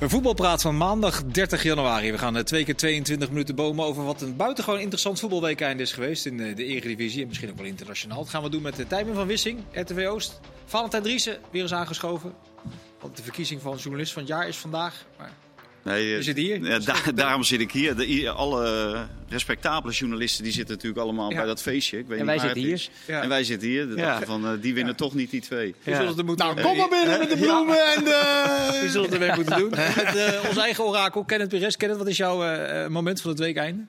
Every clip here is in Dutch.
Een voetbalpraat van maandag 30 januari. We gaan eh, twee keer 22 minuten bomen over wat een buitengewoon interessant voetbalweekend is geweest in eh, de Eredivisie. En misschien ook wel internationaal. Dat gaan we doen met de Tijmen van Wissing, RTV Oost. Valentijn Driessen weer eens aangeschoven. Want de verkiezing van journalist van het jaar is vandaag. Maar Nee, Je eh, zit hier. Ja, da- daarom zit ik hier. De, alle respectabele journalisten die zitten natuurlijk allemaal Ja. bij dat feestje. Ik weet En niet wij waar zitten het hier. is. Ja. En wij zitten hier. Dachten van, eh, die winnen toch niet die twee. er moeten Nou, kom maar binnen met de bloemen en de... We zullen het ermee moeten doen. Met eh, ons eigen orakel, Kenneth Perez. Kenneth, wat is jouw eh, eh, moment van het weekeinde?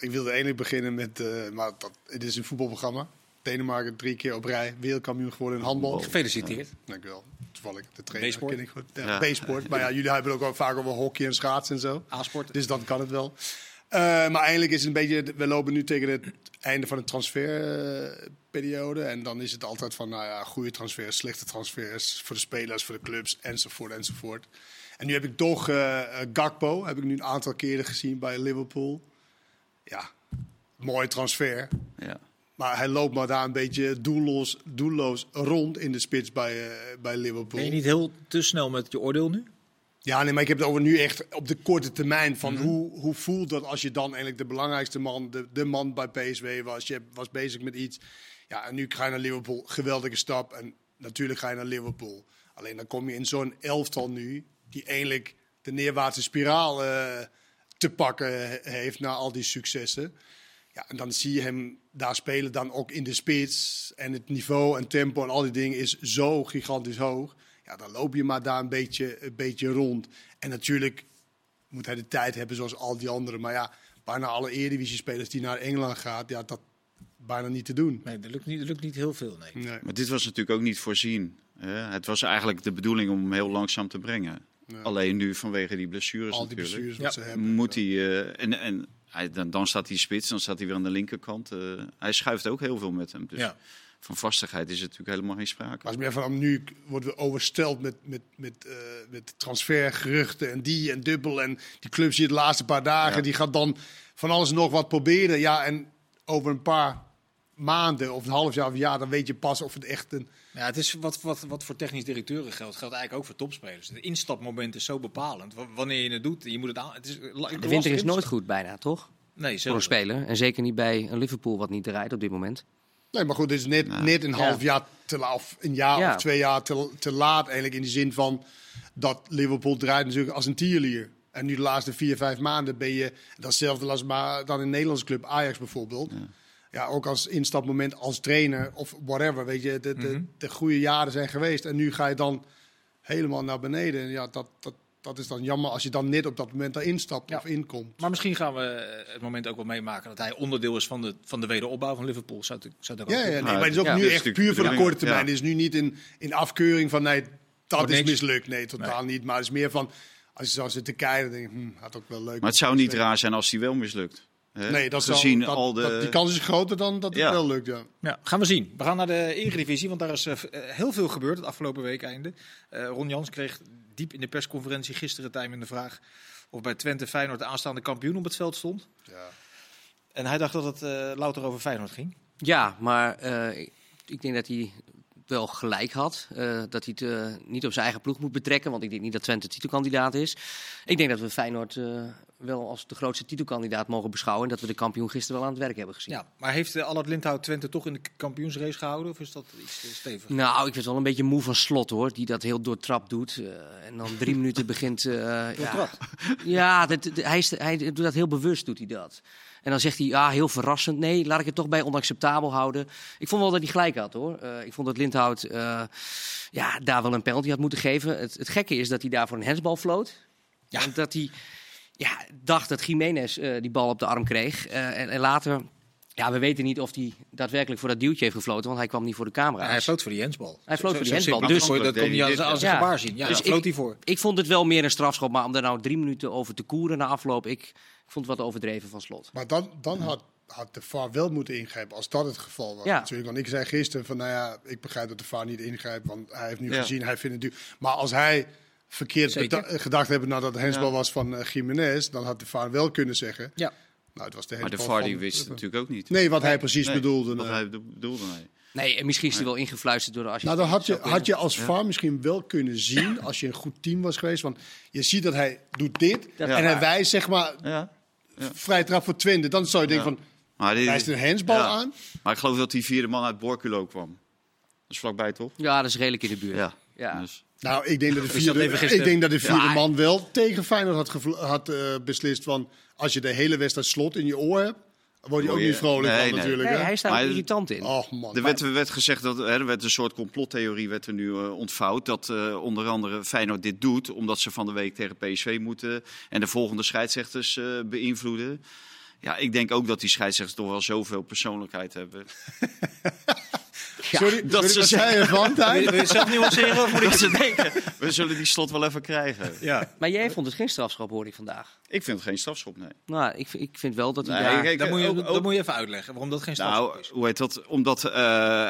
Ik wilde eigenlijk beginnen met, eh, maar dat, het is een voetbalprogramma. Denemarken drie keer op rij, wereldkampioen geworden in handbal. Gefeliciteerd. Dank u wel. Toevallig de trainer ken ik goed. Ja, Ja. B-sport. Maar ja, jullie hebben ook wel vaak over hockey en schaatsen en zo. A-sport. Dus dan kan het wel. Eh, maar eigenlijk is het een beetje, we lopen nu tegen het einde van de transferperiode. en dan is het altijd van, nou ja, goede transfers, slechte transfers voor de spelers, voor de clubs, enzovoort, enzovoort. En nu heb ik toch eh, eh, Gakpo, heb ik nu een aantal keren gezien bij Liverpool. Ja, mooi transfer. Ja. Maar hij loopt maar daar een beetje doelloos, doelloos rond in de spits bij, eh, bij Liverpool. Ben je niet heel te snel met je oordeel nu? Ja, nee, maar ik heb het over nu echt op de korte termijn. Van hoe, hoe voelt dat als je dan eigenlijk de belangrijkste man, de, de man bij PSW was. Je was bezig met iets. Ja, en nu ga je naar Liverpool. Geweldige stap. En natuurlijk ga je naar Liverpool. Alleen dan kom je in zo'n elftal nu. Die eigenlijk de neerwaartse spiraal eh, te pakken he- heeft na al die successen. Ja, en dan zie je hem daar spelen, dan ook in de spits. En het niveau en tempo en al die dingen is zo gigantisch hoog. Ja, dan loop je maar daar een beetje, een beetje rond. En natuurlijk moet hij de tijd hebben zoals al die anderen. Maar ja, bijna alle Eredivisie-spelers die naar Engeland gaan, ja, dat bijna niet te doen. Nee, dat lukt niet, dat lukt niet heel veel. Nee. Nee. Maar dit was natuurlijk ook niet voorzien. hè. het was eigenlijk de bedoeling om hem heel langzaam te brengen. Ja. Alleen nu vanwege die blessures Al die natuurlijk. blessures wat Ja. ze hebben. Moet hij, eh, en, en hij, dan, dan staat hij spits, dan staat hij weer aan de linkerkant. eh, hij schuift ook heel veel met hem. Dus Ja. van vastigheid is er natuurlijk helemaal geen sprake. Maar het meer van nu worden we oversteld met, met, met, eh, met transfergeruchten en die en dubbel. En die clubs hier de laatste paar dagen, Ja. die gaat dan van alles en nog wat proberen. Ja, en over een paar maanden of een half jaar of een jaar, dan weet je pas of het echt een... Ja, het is wat, wat, wat voor technisch directeuren geldt, geldt eigenlijk ook voor topspelers. Het instapmoment is zo bepalend. W- wanneer je het doet, je moet het aan. Het is De winter is nooit goed bijna, toch? Nee, Voor een speler. En zeker niet bij een Liverpool wat niet draait op dit moment. Nee, maar goed, dit is net, Nou, net een ja. half jaar te laat, of een jaar Ja. of twee jaar te, te laat eigenlijk. In de zin van dat Liverpool draait natuurlijk als een tierlier. En nu de laatste vier, vijf maanden ben je datzelfde als maar dan een Nederlandse club, Ajax bijvoorbeeld. Ja. Ook als instapmoment als trainer of whatever. Weet je, de, de, Mhm. de goede jaren zijn geweest. En nu ga je dan helemaal naar beneden. En ja, dat, dat, dat is dan jammer als je dan net op dat moment daarin stapt Ja. of inkomt. Maar misschien gaan we het moment ook wel meemaken dat hij onderdeel is van de, van de wederopbouw van Liverpool. Zou zou ook Ja, ja, nee, maar het is ook ja, nu echt puur voor de korte termijn. ja. Het is nu niet in, in afkeuring van nee, dat Wordt is niks. mislukt. Nee, totaal niet. Maar het is meer van, als je zo zit te kijken, denk je, hm, had ook wel leuk. Maar het zou niet raar zijn als hij wel mislukt. Hè. Nee, dat Gezien dat, al de... dat- die kans is groter dan dat het Ja. wel lukt, ja. Ja, gaan we zien. We gaan naar de Eredivisie, want daar is eh, eh, heel veel gebeurd het afgelopen weekeinde. Eh Ron Jans kreeg diep in de persconferentie gisteren tijd in de vraag of bij Twente Feyenoord de aanstaande kampioen op het veld stond. ja. En hij dacht dat het eh, louter over Feyenoord ging. Ja, maar eh, ik denk dat hij wel gelijk had. eh, dat hij het eh, niet op zijn eigen ploeg moet betrekken. Want ik denk niet dat Twente titelkandidaat is. Ik denk dat we Feyenoord eh, wel als de grootste titelkandidaat mogen beschouwen. En dat we de kampioen gisteren wel aan het werk hebben gezien. Ja, maar heeft uh, Allard Lindhout Twente toch in de kampioensrace gehouden? Of is dat iets te stevig? Nou, ik vind het wel een beetje moe van slot hoor. Die dat heel doortrapt doet. en dan drie minuten begint. ja, ja dat- hij, is, hij doet dat heel bewust, doet hij dat. En dan zegt hij, ja, heel verrassend. Nee, laat ik het toch bij onacceptabel houden. Ik vond wel dat hij gelijk had hoor. Eh, ik vond dat Lindhout eh, ja, daar wel een penalty had moeten geven. Het, het gekke is dat hij daarvoor een hensbal floot. Ja. En dat hij ja, dacht dat Jiménez eh, die bal op de arm kreeg. En, en later, ja, we weten niet of hij daadwerkelijk voor dat duwtje heeft gefloten. Want hij kwam niet voor de camera. hij floot voor die hensbal. Hij floot voor die hensbal. Dus- dat kon je als, als een gebaar zien. Ja, Dus floot hij voor. Ik vond het wel meer een strafschop, maar om daar nou drie minuten over te koeren na afloop, ik vond het wat overdreven van slot. Maar dan, dan had, had de VAR wel moeten ingrijpen als dat het geval was. Ja. Natuurlijk, want ik zei gisteren van, nou ja, ik begrijp dat de VAR niet ingrijpt, want hij heeft nu Ja. gezien, hij vindt het duur. Maar als hij verkeerd gedacht hebben nadat het hensbal Ja. was van uh, Jiménez, dan had de VAR wel kunnen zeggen, Ja. nou het was de Maar de VAR die wist het natuurlijk ook niet. Nee, wat hij precies Nee, bedoelde. Wat nee. hij bedo- bedoelde, nee. Nee, en misschien is hij wel ingefluisterd door de Nou, assistent. dan had je, had je als VAR misschien wel kunnen zien, als je een goed team was geweest. Want je ziet dat hij doet dit Dat en hij wijst zeg maar Ja. Vrij trap voor Twente. Dan zou je denken van, Maar, die, wijst een handsbal Ja. aan. maar ik geloof dat die vierde man uit Borculo kwam. Dat is vlakbij, toch? Ja, dat is redelijk in de buurt. Ja. Ja. Dus, Nou, ik denk dat de vierde, ik denk dat de vierde Ja. man wel tegen Feyenoord had, had eh, beslist van... als je de hele wedstrijd slot in je oor hebt, dan word je ook niet vrolijk Nee, van nee. natuurlijk. Nee, hè? hij staat Maar- irritant in. Man. er werd, er werd gezegd dat hè, er werd een soort complottheorie werd er nu eh, ontvouwd. Dat eh, onder andere Feyenoord dit doet omdat ze van de week tegen PSV moeten. En de volgende scheidsrechters eh, beïnvloeden. Ja, ik denk ook dat die scheidsrechters toch wel zoveel persoonlijkheid hebben. Sorry, dat sorry, ze zei je van, Tijn? wil je het zelf nuanceren of moet ik Dat ze denken, we zullen die slot wel even krijgen. Ja. Maar jij vond het geen strafschop, hoorde ik vandaag. Ik vind het geen strafschop, nee. Nou, ik, ik vind wel dat hij Nee, daar... kijk, Dan moet, je, ook- dan ook- moet je even uitleggen waarom dat geen strafschop Nou, is. hoe heet dat? Omdat eh,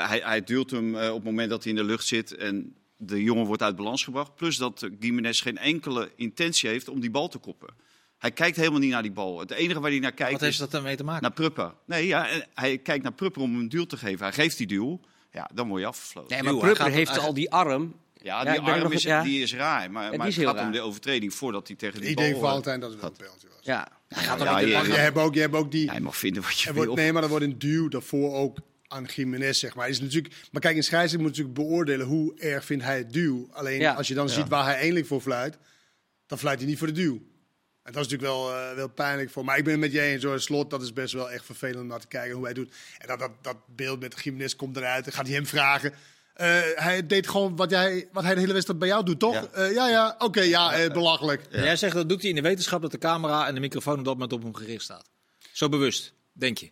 hij, hij duwt hem eh, op het moment dat hij in de lucht zit en de jongen wordt uit balans gebracht. Plus dat Gimenez geen enkele intentie heeft om die bal te koppen. Hij kijkt helemaal niet naar die bal. Het enige waar hij naar kijkt Wat heeft is dat daarmee te maken? naar Prupper. Nee, ja, hij kijkt naar Prupper om hem een duw te geven. Hij geeft die duw. Ja, dan word je afgefloten. Nee, maar Prupper gaat- heeft al die arm. Ja, Ja, die arm is, ja. die is raar. Maar, die maar is het gaat om de overtreding voordat hij tegen die bal... denk eh, Valentijn dat het wel een penalty was. Ja. Hij gaat Ja, ja, de- ja. Je hebt ook, je hebt ook die... Hij mag vinden wat je Er wil. wordt, nee, maar er wordt een duw daarvoor ook aan Jiménez, zeg maar. Is natuurlijk, maar kijk, een scheidsrechter moet natuurlijk beoordelen hoe erg vindt hij het duw. Alleen Ja. als je dan ziet waar hij eindelijk voor fluit, dan fluit hij niet voor de duw. En dat is natuurlijk wel, eh, wel pijnlijk voor. Maar ik ben het met je eens, hoor. Slot, dat is best wel echt vervelend om naar te kijken hoe hij doet. En dat, dat, dat beeld met Jiménez komt eruit. Dan gaat hij hem vragen. Eh, hij deed gewoon wat, jij, wat hij de hele wedstrijd bij jou doet, toch? Ja. Ja, ja, ja oké, ja, eh, belachelijk. Jij zegt dat doet hij in de wetenschap dat de camera en de microfoon op dat moment op hem gericht staat. Zo bewust, denk je?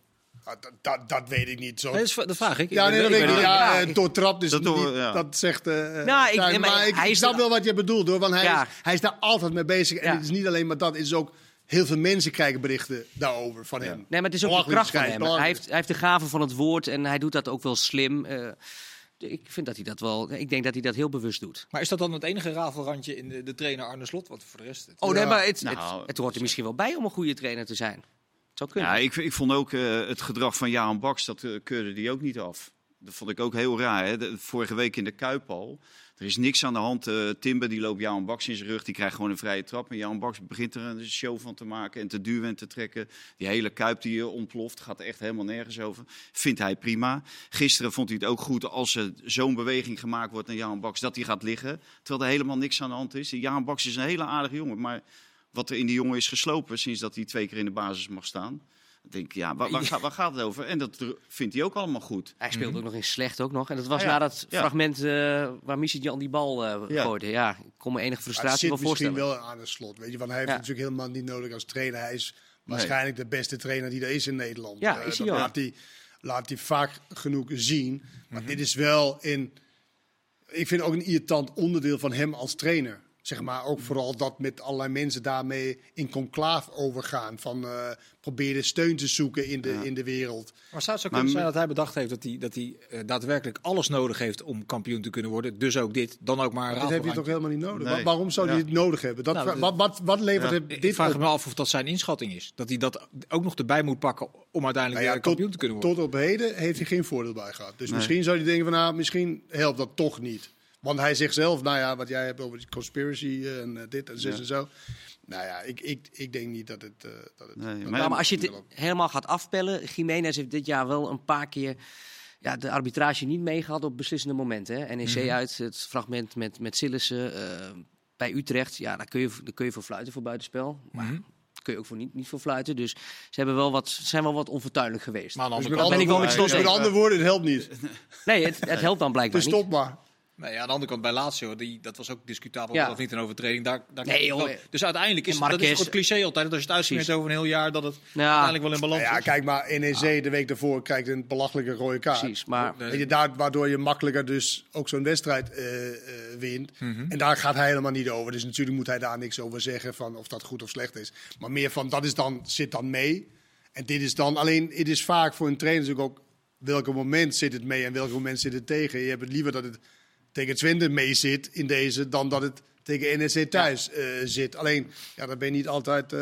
Ah, Dat, dat, dat weet ik niet. Zo. Nee, dat, is- dat vraag ik. Ja, nee, dat weet ik niet. Ja, Ja, eh, door trap, dus Dat niet, ja. dat zegt... eh Nou, ik- nee, maar maar ik, hij ik is snap wel wat je bedoelt, hoor. Want hij, Ja. is, hij is daar altijd mee bezig. En Ja. het is niet alleen maar dat, het is ook... Heel veel mensen krijgen berichten daarover van hem. Nee, maar het is ook de kracht van hem. Hij heeft, hij heeft de gave van het woord en hij doet dat ook wel slim. Eh, ik vind dat hij dat wel. Ik denk dat hij dat heel bewust doet. Maar is dat dan het enige rafelrandje in de, de trainer Arne Slot? Want voor de rest... het- Oh nee, maar het, Nou, het, het hoort er misschien wel bij om een goede trainer te zijn. Het zou kunnen. Ja, ik, ik vond ook eh, het gedrag van Jaan Baks, dat eh, keurde die ook niet af. Dat vond ik ook heel raar. Hè? De- vorige week in de Kuip al. Er is niks aan de hand. Eh, Timber die loopt Jaan Baks in zijn rug. Die krijgt gewoon een vrije trap. En Jaan Baks begint er een show van te maken en te duwen en te trekken. Die hele Kuip die ontploft. Gaat echt helemaal nergens over. Vindt hij prima. Gisteren vond hij het ook goed als er zo'n beweging gemaakt wordt naar Jaan Baks. Dat hij gaat liggen. Terwijl er helemaal niks aan de hand is. Jaan Baks is een hele aardige jongen. Maar wat er in die jongen is geslopen sinds dat hij twee keer in de basis mag staan. Dan denk ik, ja, waar, waar, gaat, waar gaat het over? En dat vindt hij ook allemaal goed. Hij speelt ook nog in slecht ook nog. En dat was Ah, ja. na dat Ja. fragment eh, waar Missie Jan die bal eh Ja. gooide. Ja, ik kon me enige frustratie zit wel misschien voorstellen. wel aan het slot, weet je. Want hij heeft natuurlijk helemaal niet nodig als trainer. Hij is waarschijnlijk de beste trainer die er is in Nederland. Ja, Eh, is hij dat laat hij, laat hij vaak genoeg zien. Mhm. Maar dit is wel in... Ik vind ook een irritant onderdeel van hem als trainer. Zeg maar ook vooral dat met allerlei mensen daarmee in conclaaf overgaan. Van eh proberen steun te zoeken in de, in de wereld. Maar zou het zo Maar kunnen zijn dat hij bedacht heeft dat hij, dat hij eh, daadwerkelijk alles nodig heeft om kampioen te kunnen worden? Dus ook dit, dan ook maar een Dat heb je toch helemaal niet nodig? Nee. Wa- waarom zou hij Ja. dit nodig hebben? Dat, Nou, dat- wat, wat, wat levert Ja. hem Ik dit vraag op? me af of dat zijn inschatting is. Dat hij dat ook nog erbij moet pakken om uiteindelijk Nou ja, weer kampioen te kunnen worden. Tot op heden heeft hij geen voordeel bij gehad. Dus Nee. misschien zou hij denken van, nou, misschien helpt dat toch niet. Want hij zegt zelf, nou ja, wat jij hebt over die conspiracy eh, en eh, dit en zus Ja. en zo. Nou ja, ik, ik, ik denk niet dat het... eh, dat het Nee, dat maar- als je het helemaal gaat afpellen. Jiménez heeft dit jaar wel een paar keer ja, de arbitrage niet meegehad op beslissende momenten. Hè. NEC Mhm. uit, het fragment met, met Sillissen eh, bij Utrecht. Ja, daar kun, je, daar kun je voor fluiten voor buitenspel. Maar Mhm. daar kun je ook voor niet, niet voor fluiten. Dus ze hebben wel wat, zijn wel wat onfortuinlijk geweest. Maar aan de Dus andere met, kant, ben ik wel met met andere woorden, het helpt niet. Nee, het, het helpt dan blijkbaar Dus niet. stop maar. Nee, aan de andere kant bij Lazio, die, dat was ook discutabel Ja. of niet een overtreding. Daar, daar Nee, joh. Dus uiteindelijk is dat is het cliché altijd. Dat als je het uitsmeert Precies. over een heel jaar, dat het Ja. uiteindelijk wel in balans ja, is. kijk maar, NEC de week daarvoor krijgt een belachelijke rode kaart. Precies, maar. Weet je, daar, waardoor je makkelijker dus ook zo'n wedstrijd eh, eh, wint. Mhm. En daar gaat hij helemaal niet over. Dus natuurlijk moet hij daar niks over zeggen van of dat goed of slecht is. Maar meer van dat is dan, zit dan mee. En dit is dan alleen, het is vaak voor een trainer natuurlijk ook welke moment zit het mee en welke moment zit het tegen. Je hebt het liever dat het tegen Twente mee zit in deze dan dat het tegen NEC thuis eh, zit. Alleen, ja, dan ben je niet altijd, eh,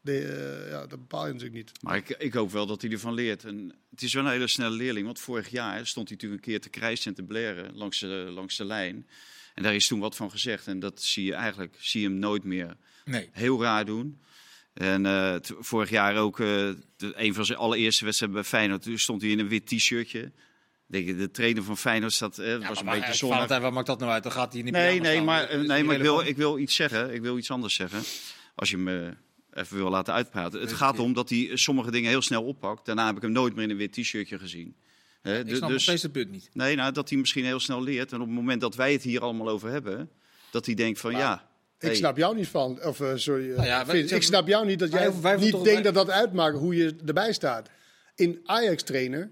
de, eh, ja, dat bepaal je natuurlijk niet. Maar ik, ik hoop wel dat hij ervan leert. En het is wel een hele snelle leerling. Want vorig jaar stond hij natuurlijk een keer te krijsen en te blaren langs de, langs de lijn. En daar is toen wat van gezegd. En dat zie je eigenlijk zie je hem nooit meer Nee. heel raar doen. En eh, t- vorig jaar ook eh, de, een van zijn allereerste wedstrijden bij Feyenoord. Toen stond hij in een wit t-shirtje. De trainer van Feyenoord staat, eh, Ja, was een beetje zonnig. Waar maakt dat nou uit? Dan gaat hij in de Nee, nee, maar, eh, nee, niet maar ik, wil, ik wil iets zeggen. Ik wil iets anders zeggen. Als je me even wil laten uitpraten. Het gaat om dat hij sommige dingen heel snel oppakt. Daarna heb ik hem nooit meer in een wit t-shirtje gezien. Hè, Ik snap nog dus, steeds het punt niet. nee, nou, dat hij misschien heel snel leert. En op het moment dat wij het hier allemaal over hebben, dat hij denkt van ja. Ik hey, snap jou niet van. Of eh, sorry, eh, Nou ja, Vince, ik snap jou niet dat jij wij niet denkt wij- dat dat uitmaakt hoe je erbij staat. In Ajax-trainer,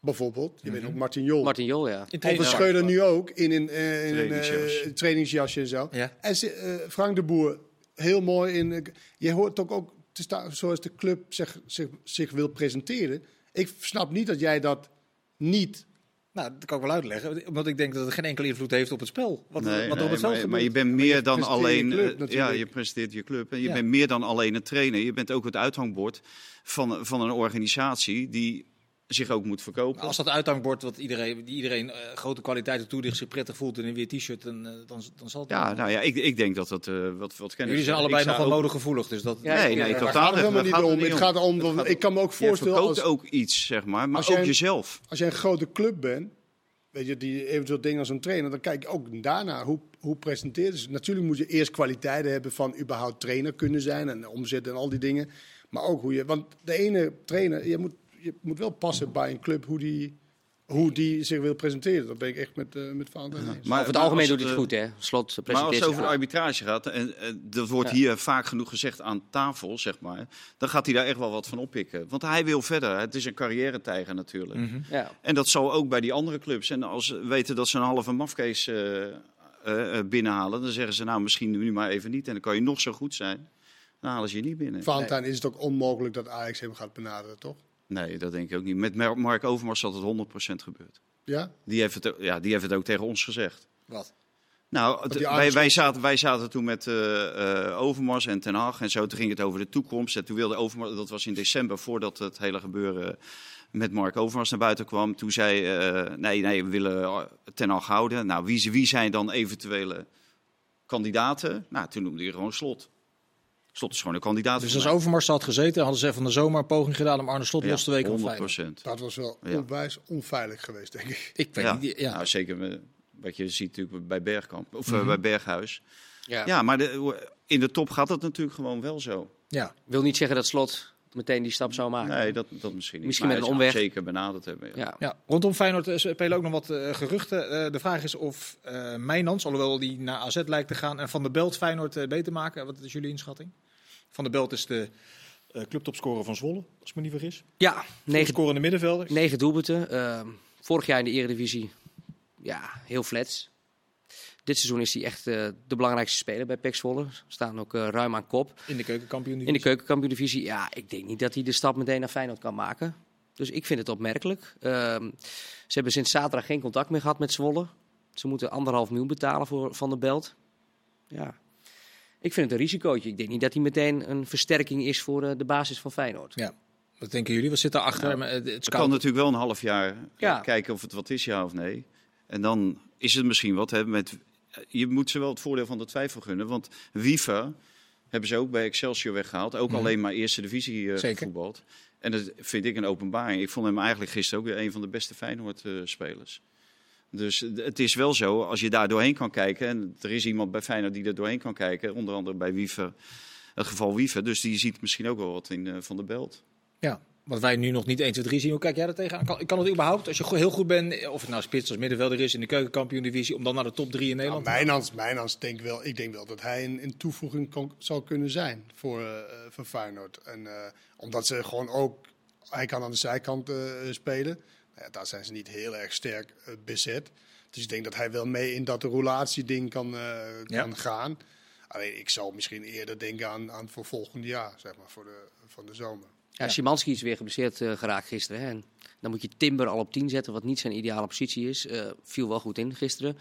bijvoorbeeld, je weet Mhm. ook Martin Jol. Martin Jol, ja. In Of we scheuren nu ook in een, eh, in een eh, Trainingsjas. trainingsjasje en zo. Ja. En eh, Frank de Boer, heel mooi. In, je hoort ook, ook te staan, zoals de club zich, zich, zich wil presenteren. Ik snap niet dat jij dat niet... Nou, dat kan ik wel uitleggen. Omdat ik denk dat het geen enkele invloed heeft op het spel. Wat, Nee, wat nee, op het maar, maar je bent meer dan je alleen. club natuurlijk. ja, je presenteert je club. En je Ja. bent meer dan alleen een trainer. Je bent ook het uithangbord van, van een organisatie die zich ook moet verkopen. Als dat uithangbord wat iedereen, die iedereen eh, grote kwaliteiten toedicht zich prettig voelt in een wit t-shirt, dan, eh, dan, dan zal het Ja, nou ja, ik, ik denk dat dat eh, wat, wat kennis Jullie zijn allebei nog wel ook- modegevoelig, dus dat... Ja, Nee, nee, totaal gaat het helemaal niet gaat om. Het gaat om, Het gaat ik kan me ook Je voorstellen verkoopt als, ook iets, zeg maar, maar als ook jezelf. als jij een grote club bent, weet je, die eventueel dingen als een trainer, dan kijk je ook daarna hoe, hoe presenteert ze. Natuurlijk moet je eerst kwaliteiten hebben van überhaupt trainer kunnen zijn en omzet en al die dingen. Maar ook hoe je, want de ene trainer, je moet, je moet wel passen bij een club hoe die, hoe die zich wil presenteren. Dat ben ik echt met, eh met Valentijn. Maar, Over het maar algemeen doet hij het goed, hè? Slot Maar als het over de arbitrage gaat, en, en dat wordt Ja. hier vaak genoeg gezegd aan tafel, zeg maar, dan gaat hij daar echt wel wat van oppikken. Want hij wil verder. Het is een carrière-tijger natuurlijk. Mhm. Ja. En dat zal ook bij die andere clubs. En als ze weten dat ze een halve mafkees eh, eh, eh, binnenhalen, dan zeggen ze nou misschien nu maar even niet. En dan kan je nog zo goed zijn, dan halen ze je niet binnen. Valentijn is het ook onmogelijk dat Ajax hem gaat benaderen, toch? Nee, dat denk ik ook niet. Met Mar- Mark Overmars had het 100% gebeurd. Ja? Die heeft, het, ja, die heeft het ook tegen ons gezegd. Wat? Nou, wij, wij, zaten, wij zaten toen met eh, Overmars en Ten Hag en zo. Toen ging het over de toekomst. En toen wilde Overmars, dat was in december voordat het hele gebeuren met Mark Overmars naar buiten kwam. Toen zei, eh, nee, nee, we willen Ten Hag houden. Nou, wie, wie zijn dan eventuele kandidaten? Nou, toen noemde hij gewoon Slot. Slot is gewoon een kandidaat. Dus als. Overmars had gezeten, hadden ze van de zomer een poging gedaan om Arne Slot los te weken van 100 Feyenoord. Dat was wel Ja. onwijs onveilig geweest, denk ik. Ik weet Ja. niet. Ja. Nou, zeker met- wat je ziet natuurlijk bij Bergkamp. Of eh, Mhm. bij Berghuis. Ja. Ja, maar de, in de top gaat dat natuurlijk gewoon wel zo. ja. Wil niet zeggen dat Slot meteen die stap zou maken. Nee, dat, dat misschien niet. Misschien Maar met een omweg. Zeker benaderd hebben. Ja. Ja. Ja, rondom Feyenoord eh, spelen ook nog wat eh, geruchten. Eh, de vraag is of eh Mijnans, alhoewel die naar AZ lijkt te gaan, en Van der Belt Feyenoord beter maken. Wat is jullie inschatting? Van der Belt is de eh clubtopscorer van Zwolle, als ik me niet vergis. Ja, negen, Scorende middenvelder. negen doelpunten. Ehm, vorig jaar in de Eredivisie, ja, heel flats. Dit seizoen is hij echt eh, de belangrijkste speler bij PEC Zwolle. Staan ook eh, ruim aan kop. In de keukenkampioen. In de keukenkampioen-divisie, ja, ik denk niet dat hij de stap meteen naar Feyenoord kan maken. Dus ik vind het opmerkelijk. Ehm, ze hebben sinds zaterdag geen contact meer gehad met Zwolle. Ze moeten anderhalf miljoen betalen voor Van der Belt. Ja, ik vind het een risicootje. Ik denk niet dat hij meteen een versterking is voor eh, de basis van Feyenoord. Ja. Wat denken jullie? Wat zit daarachter? Nou, Maar, eh, het kan natuurlijk wel een half jaar Ja. kijken of het wat is, ja of nee. En dan is het misschien wat. Hè, met, je moet ze wel het voordeel van de twijfel gunnen. Want Wiever hebben ze ook bij Excelsior weggehaald. Ook Mhm. alleen maar eerste divisie eh gevoetbald. En dat vind ik een openbaring. Ik vond hem eigenlijk gisteren ook weer een van de beste Feyenoord-spelers. dus eh, het is wel zo, als je daar doorheen kan kijken... en er is iemand bij Feyenoord die er doorheen kan kijken... onder andere bij Wiever, het geval Wiever... dus die ziet misschien ook wel wat in eh, Van de Belt. Ja, wat wij nu nog niet 1, 2, 3 zien. Hoe kijk jij daar tegenaan? Kan, kan het überhaupt, als je heel goed bent, of het nou spits als middenvelder is in de keukenkampioen-divisie, om dan naar de top 3 in Nou, Nederland gaan? Mijnans, Mijnans denk wel, ik denk wel dat hij een, een toevoeging kon- zou kunnen zijn voor, eh, voor Feyenoord. En, eh, omdat ze gewoon ook, hij kan aan de zijkant eh, spelen. Nou ja, daar zijn ze niet heel erg sterk eh, bezet. Dus ik denk dat hij wel mee in dat relatieding kan, eh, Ja. kan gaan. Alleen ik zou misschien eerder denken aan, aan voor volgend jaar, zeg maar, voor de, van de zomer. Ja, Szymanski is weer geblesseerd eh, geraakt gisteren. Hè. En Dan moet je Timber al op 10 zetten, wat niet zijn ideale positie is. Eh, viel wel goed in gisteren.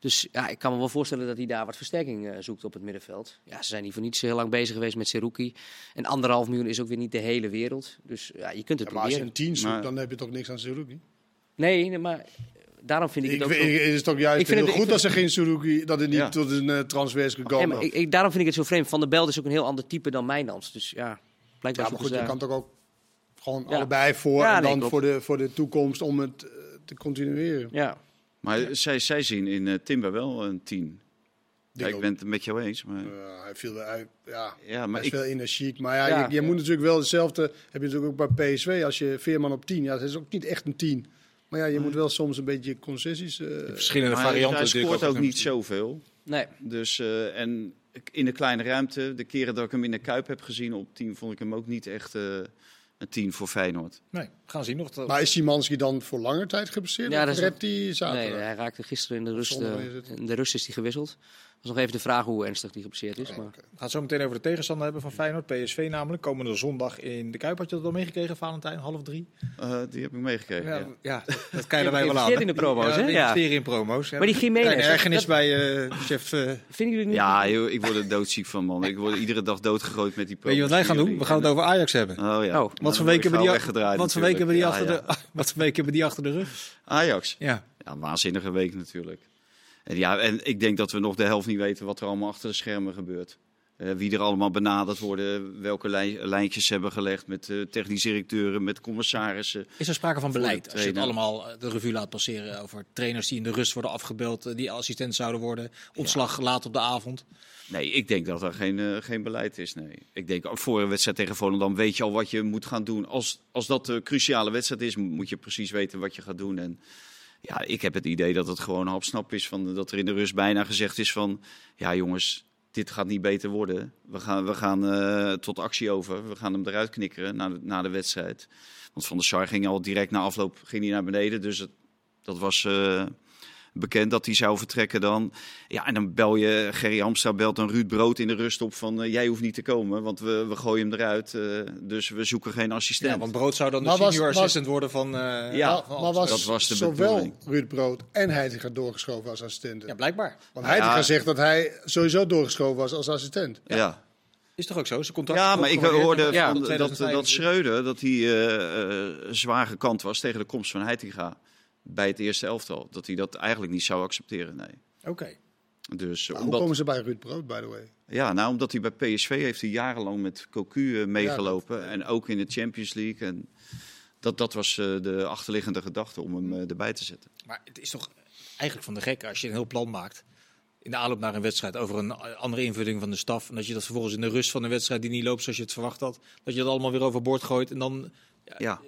Dus ja, ik kan me wel voorstellen dat hij daar wat versterking eh, zoekt op het middenveld. Ja, ze zijn hier voor niet zo heel lang bezig geweest met Seruki. En anderhalf miljoen is ook weer niet de hele wereld. Dus ja, je kunt het Ja, maar als je proberen. een 10 zoekt, Maar- dan heb je toch niks aan Suzuki? Nee, nee, maar daarom vind ik Ik, het ook... vind- zo- is toch juist Ik vind heel het- goed ik dat ze geen Suzuki, dat het niet Ja. tot een transfer is Nee, gekomen. maar ik, ik- daarom vind ik het zo vreemd. Van der Belt is ook een heel ander type dan Mijnans. Dus ja, blijkbaar ja, maar goed, ze je kan toch ook gewoon Ja. allebei voor Ja, en nee, dan voor, de, voor de toekomst om het eh, te continueren. Ja, Maar zij, zij zien in eh, Timber wel een 10. Ja, Ik ben het met jou eens. Maar, hij viel wel uit, ja, ja, maar is ik, wel energiek. Maar ja, Ja. je, je moet natuurlijk wel hetzelfde, heb je natuurlijk ook bij PSV, als je Veerman op 10, ja, dat is ook niet echt een 10. Maar ja, je moet wel soms een beetje concessies... eh, Verschillende maar varianten hij scoort ook niet zoveel. nee. Dus, eh, en in de kleine ruimte, de keren dat ik hem in de Kuip heb gezien op 10, vond ik hem ook niet echt eh, een 10 voor Feyenoord. Nee, we gaan zien nog. Dat... maar is Simanski dan voor langer tijd geblesseerd? Ja, dat is- redt hij zaterdag? Nee, hij raakte gisteren in de rust. Eh, het. in de rust is hij gewisseld. Was nog even de vraag hoe ernstig die geblesseerd is. Maar... We gaan het zo meteen over de tegenstander hebben van Feyenoord. PSV namelijk. Komende zondag in de Kuip. Had je dat al meegekregen, Valentijn? Half drie? Eh, die heb ik meegekregen. Ja, ja. ja. dat, dat kan je erbij wel aan. In de promo's, hè? Ja, investeren in promo's. Maar die Jiménez, Een ergernis dat- bij eh, chef... eh, Vinden jullie niet? Ja, joh, ik word er doodziek van, man. Ik word iedere dag doodgegooid met die weet je wat wij gaan doen? We gaan het over Ajax hebben. Oh ja. Oh, Wat voor weken hebben die, weggedraaid wat voor weken hebben die, achter de, wat voor weken hebben die achter de rug? Ja, ja. Ajax. Ja. Ja, een waanzinnige week natuurlijk. En, ja, en ik denk dat we nog de helft niet weten wat er allemaal achter de schermen gebeurt. Eh, wie er allemaal benaderd worden, welke lijn- lijntjes hebben gelegd met uh, technische directeuren, met commissarissen. Is er sprake van de beleid? Als je het allemaal eh, de revue laat passeren over trainers die in de rust worden afgebeeld, eh, die assistent zouden worden, ontslag laat op de avond. Nee, ik denk dat er geen, eh, geen beleid is. Nee. Ik denk ook voor een wedstrijd tegen Volendam weet je al wat je moet gaan doen. Als, als dat een cruciale wedstrijd is, moet je precies weten wat je gaat doen. En ja, ik heb het idee dat het gewoon hapsnap is. Van, dat er in de rust bijna gezegd is van... Ja jongens, dit gaat niet beter worden. We gaan, we gaan eh, tot actie over. We gaan hem eruit knikkeren na de, na de wedstrijd. Want Van der Sar ging al direct na afloop ging hij naar beneden. Dus het, dat was... eh, bekend dat hij zou vertrekken dan. Ja, en dan bel je, Gerry Hamstra belt dan Ruud Brood in de rust op van... eh, jij hoeft niet te komen, want we, we gooien hem eruit. eh, dus we zoeken geen assistent. Ja, want Brood zou dan de Maar was- senior was- worden van. eh, Ja, van maar was, dat was de zowel bedoeling. Ruud Brood en Heitinga doorgeschoven als assistent. Ja, blijkbaar. Want Heitinga ja. zegt dat hij sowieso doorgeschoven was als assistent. ja. Is toch ook zo? Zijn contract Ja, maar ik hoorde tot dat, dat 2025. Schreuder dat hij eh, eh, zwaar gekant was tegen de komst van Heitinga bij het eerste elftal. Dat hij dat eigenlijk niet zou accepteren, nee. Oké. Dus, omdat, Hoe komen ze bij Ruud Brood, by the way? Ja, nou, omdat hij bij PSV heeft hij jarenlang met Cocu eh, meegelopen. en ook in de Champions League. En dat, dat was eh, de achterliggende gedachte om hem eh, erbij te zetten. Maar het is toch eigenlijk van de gek als je een heel plan maakt. In de aanloop naar een wedstrijd over een andere invulling van de staf. En dat je dat vervolgens in de rust van een wedstrijd die niet loopt zoals je het verwacht had. Dat je dat allemaal weer overboord gooit. En dan Ja.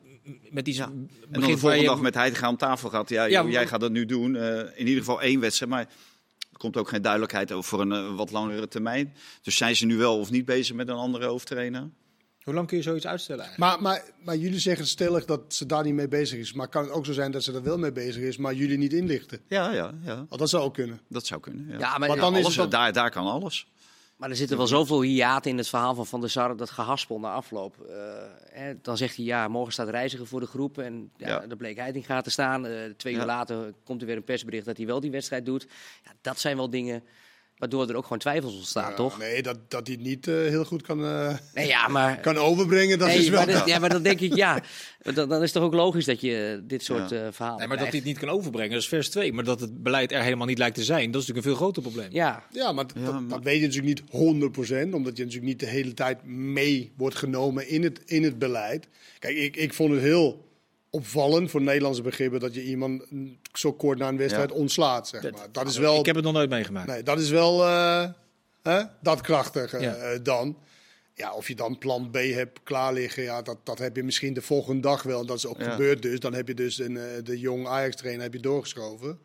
Met Ja. En dan de volgende je... dag met Heitinga om tafel gaat. Ja, jij gaat dat nu doen. Eh, in ieder geval één wedstrijd. Maar er komt ook geen duidelijkheid over voor een eh, wat langere termijn. Dus zijn ze nu wel of niet bezig met een andere hoofdtrainer? Hoe lang kun je zoiets uitstellen eigenlijk? Maar, maar, maar jullie zeggen stellig dat ze daar niet mee bezig is. Maar kan het ook zo zijn dat ze er wel mee bezig is, maar jullie niet inlichten? Ja, ja, ja. Dat zou ook kunnen. Dat zou kunnen. Ja. Ja, maar, Maar dan is alles, het daar, daar kan alles. Maar er zitten wel zoveel hiaten in het verhaal van Van der Sar, dat gehaspel na afloop. Eh, hè, dan zegt hij, ja, morgen staat reiziger voor de groep. En ja, Ja. dan bleek Heitinga te staan. Eh, twee uur later komt er weer een persbericht dat hij wel die wedstrijd doet. Ja, dat zijn wel dingen waardoor er ook gewoon twijfels ontstaan, Ja, toch? Nee, dat, dat hij het niet eh, heel goed kan, eh, Nee, ja, maar... kan overbrengen, dat Nee, is wel... maar dat- ja, maar dan denk ik, ja, dan, dan is het toch ook logisch dat je dit soort Ja. eh verhalen Nee, maar dat hij het niet kan overbrengen, dat is vers 2. Maar dat het beleid er helemaal niet lijkt te zijn, dat is natuurlijk een veel groter probleem. Ja, Ja, maar, dat, Ja, maar- dat weet je natuurlijk niet 100%, omdat je natuurlijk niet de hele tijd mee wordt genomen in het, in het beleid. Kijk, ik, ik vond het heel opvallend voor Nederlandse begrippen dat je iemand zo kort na een wedstrijd Ja. ontslaat, zeg maar. Dat is wel, Ik heb het nog nooit meegemaakt. nee, dat is wel eh, hè, dat krachtige Ja. eh, dan. Ja, of je dan plan B hebt klaar liggen, ja, dat, dat heb je misschien de volgende dag wel. Dat is ook Ja. gebeurd dus. Dan heb je dus een, eh, de jong Ajax-trainer heb je doorgeschoven.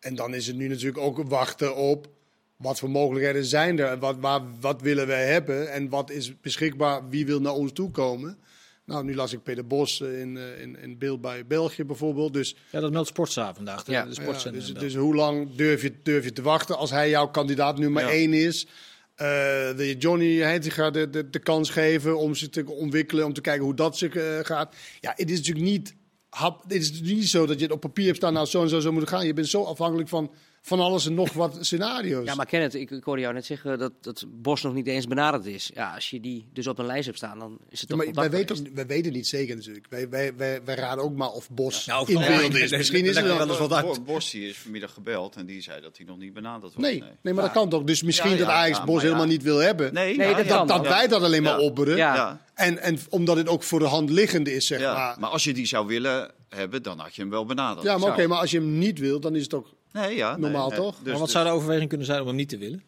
En dan is het nu natuurlijk ook wachten op wat voor mogelijkheden zijn er. Wat, waar, wat willen wij hebben en wat is beschikbaar? Wie wil naar ons toe komen? Nou, nu las ik Peter Bos eh, in, eh, in, in beeld bij België bijvoorbeeld. Dus, Ja, dat meldt Sportza vandaag, de, Ja. de ja, dus, dus hoe lang durf je, durf je te wachten als hij jouw kandidaat nummer Ja. één is? Eh, wil je Johnny Heitinga de, de, de kans geven om zich te ontwikkelen, om te kijken hoe dat zich eh, gaat? Ja, het is natuurlijk niet hap, het is niet zo dat je het op papier hebt staan, nou zo en zo, zo moet gaan. Je bent zo afhankelijk van, van alles en nog wat scenario's. Ja, maar Kenneth, ik, ik hoorde jou net zeggen dat, dat Bos nog niet eens benaderd is. Ja, als je die dus op een lijst hebt staan, dan is het Ja, toch maar wij weten, wij weten niet zeker natuurlijk. Wij, wij, wij, wij raden ook maar of Bos Nou, of in wel, beeld nee, is. Misschien is er wel... eens wat uit. Bo- Bos die is vanmiddag gebeld en die zei dat hij nog niet benaderd was. Nee, nee, maar dat kan toch. Dus misschien Ja, dat ja, Ajax ja, Bos helemaal niet wil hebben. Nee, dat. Dat ja. wij dat alleen maar opperen. Ja. En, en omdat het ook voor de hand liggende is, zeg Ja, maar. maar als je die zou willen hebben, dan had je hem wel benaderd. Ja, maar oké, maar als je hem niet wil, dan is het ook... Nee, ja, normaal nee. toch? Dus, maar wat dus- zou de overweging kunnen zijn om hem niet te willen?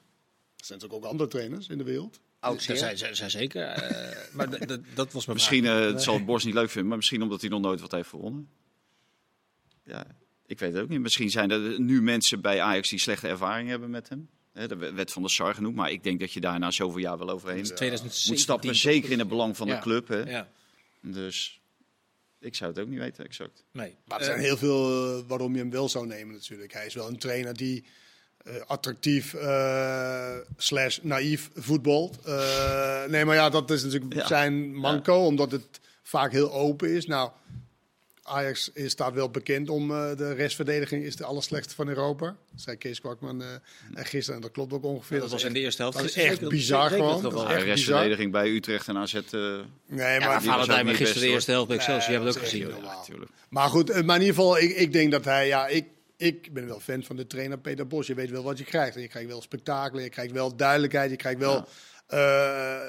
Er zijn natuurlijk ook andere trainers in de wereld. Oud Zij, zeer. zij, zij zeker. eh, maar dat was mijn Misschien vraag. eh, het zal het Bos niet leuk vinden, maar misschien omdat hij nog nooit wat heeft gewonnen. Ja, ik weet het ook niet. Misschien zijn er nu mensen bij Ajax die slechte ervaring hebben met hem. Hè, Er werd van de Sar genoemd, maar ik denk dat je daar na zoveel jaar wel overheen 2017 moet stappen. Zeker in het belang van Ja. de club. Hè. Ja, Dus ik zou het ook niet weten, exact. nee. Maar er Eh, zijn heel veel eh, waarom je hem wel zou nemen natuurlijk. Hij is wel een trainer die eh, attractief eh, slash naïef voetbalt. Eh, nee, maar ja, dat is natuurlijk Ja. zijn manco, omdat het vaak heel open is. Nou, Ajax is, staat wel bekend om eh, de restverdediging is de allerslechtste van Europa. Dat zei Kees Kwakman eh, en gisteren en dat klopt ook ongeveer. dat was in de eerste helft. dat is echt dat- bizar dat gewoon. Dat is Ja, echt restverdediging bij Utrecht en AZ. eh Nee, Ja, maar, was Valentijn, niet gisteren de eerste helft bij Excelsior. Nee, Je hebt het ook gezien. natuurlijk. Maar goed, maar in ieder geval, ik, ik denk dat hij, ja, ik, ik ben wel fan van de trainer Peter Bos. Je weet wel wat je krijgt. En je krijgt wel spektakel, je krijgt wel duidelijkheid, je krijgt wel eh,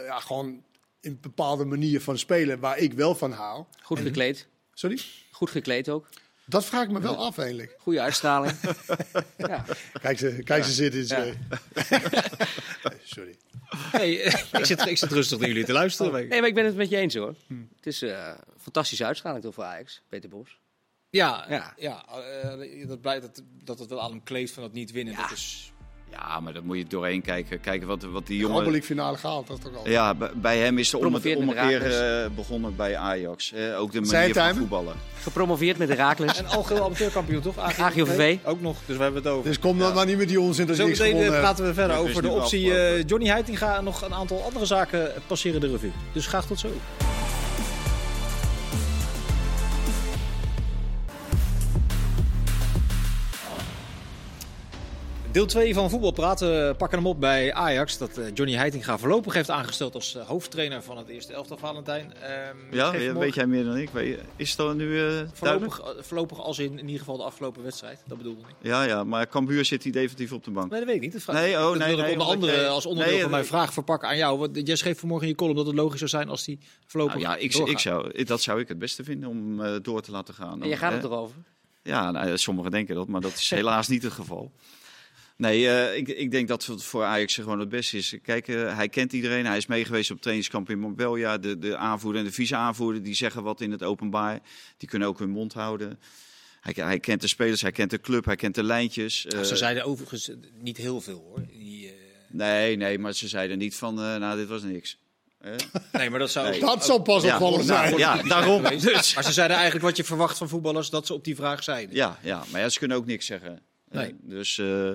ja, gewoon een bepaalde manier van spelen waar ik wel van hou. Goed gekleed. Sorry? Goed gekleed ook. Dat vraag ik me wel af eigenlijk. Goede uitstraling. ja. Kijk ze, kijk ze zitten. Eh, Sorry. Nee, ik, zit, ik zit rustig naar jullie te luisteren. ik- Nee, maar ik ben het met je eens hoor. Het is eh, een fantastische uitstraling toch voor Ajax, Peter Bos. Ja, ja. Ja. eh, dat, blijkt dat, dat het wel aan hem kleeft van het niet winnen. Ja. Dat is, Ja, maar dat moet je doorheen kijken. Kijken wat, wat die De jongen... Europa League finale gehaald, dat is toch al. Ja, bij- hem is de om, met ommekeer eh, begonnen bij Ajax. hè. ook de manier het van voetballen. Gepromoveerd met Herakles. en algeheel amateurkampioen toch? AGOVV. Ook nog, dus we hebben het over. Dus kom dan maar niet met die onzin dat Zometeen gewonnen eh, praten we verder het over de optie eh, Johnny Heitinga en nog een aantal andere zaken passeren de revue. Dus graag tot zo. Deel 2 van Voetbal Praten pakken hem op bij Ajax. Dat eh, Johnny Heitinga voorlopig heeft aangesteld als eh, hoofdtrainer van het eerste elftal Valentijn. Ehm, Ja, weet jij meer dan ik? Is het nu eh duidelijk? Voorlopig, eh, voorlopig als in, in ieder geval de afgelopen wedstrijd. Dat bedoelde ik. Ja, ja, maar Cambuur zit hij definitief op de bank. Nee, dat weet ik niet. Dat vraag- Nee, oh, dat nee, wilde ik nee, onder andere als onderdeel nee, van mijn vraag verpakken aan jou. Want jij schreef vanmorgen in je column dat het logisch zou zijn als die voorlopig Nou, ja, ik, ik zou, dat zou ik het beste vinden om eh, door te laten gaan. En je gaat het erover. Ja, nou, sommigen denken dat, maar dat is helaas niet het geval. Nee, eh, ik, ik denk dat het voor Ajax gewoon het beste is. Kijk, eh, hij kent iedereen. Hij is meegeweest op trainingskamp in Marbella. De, de aanvoerder en de vice-aanvoerder die zeggen wat in het openbaar. Die kunnen ook hun mond houden. Hij, hij kent de spelers, hij kent de club, hij kent de lijntjes. Ja, Ze Eh, zeiden overigens eh, niet heel veel hoor. Die, eh, Nee, nee, maar ze zeiden niet van, eh, nou, dit was niks. Hè? nee, maar dat zou. Nee. Dat zal pas Ja, opvallen nou, zijn. ja, daarom. Dus. Maar ze zeiden eigenlijk wat je verwacht van voetballers dat ze op die vraag zeiden. Ja, ja, maar ja, ze kunnen ook niks zeggen. Nee. Eh, Dus, eh,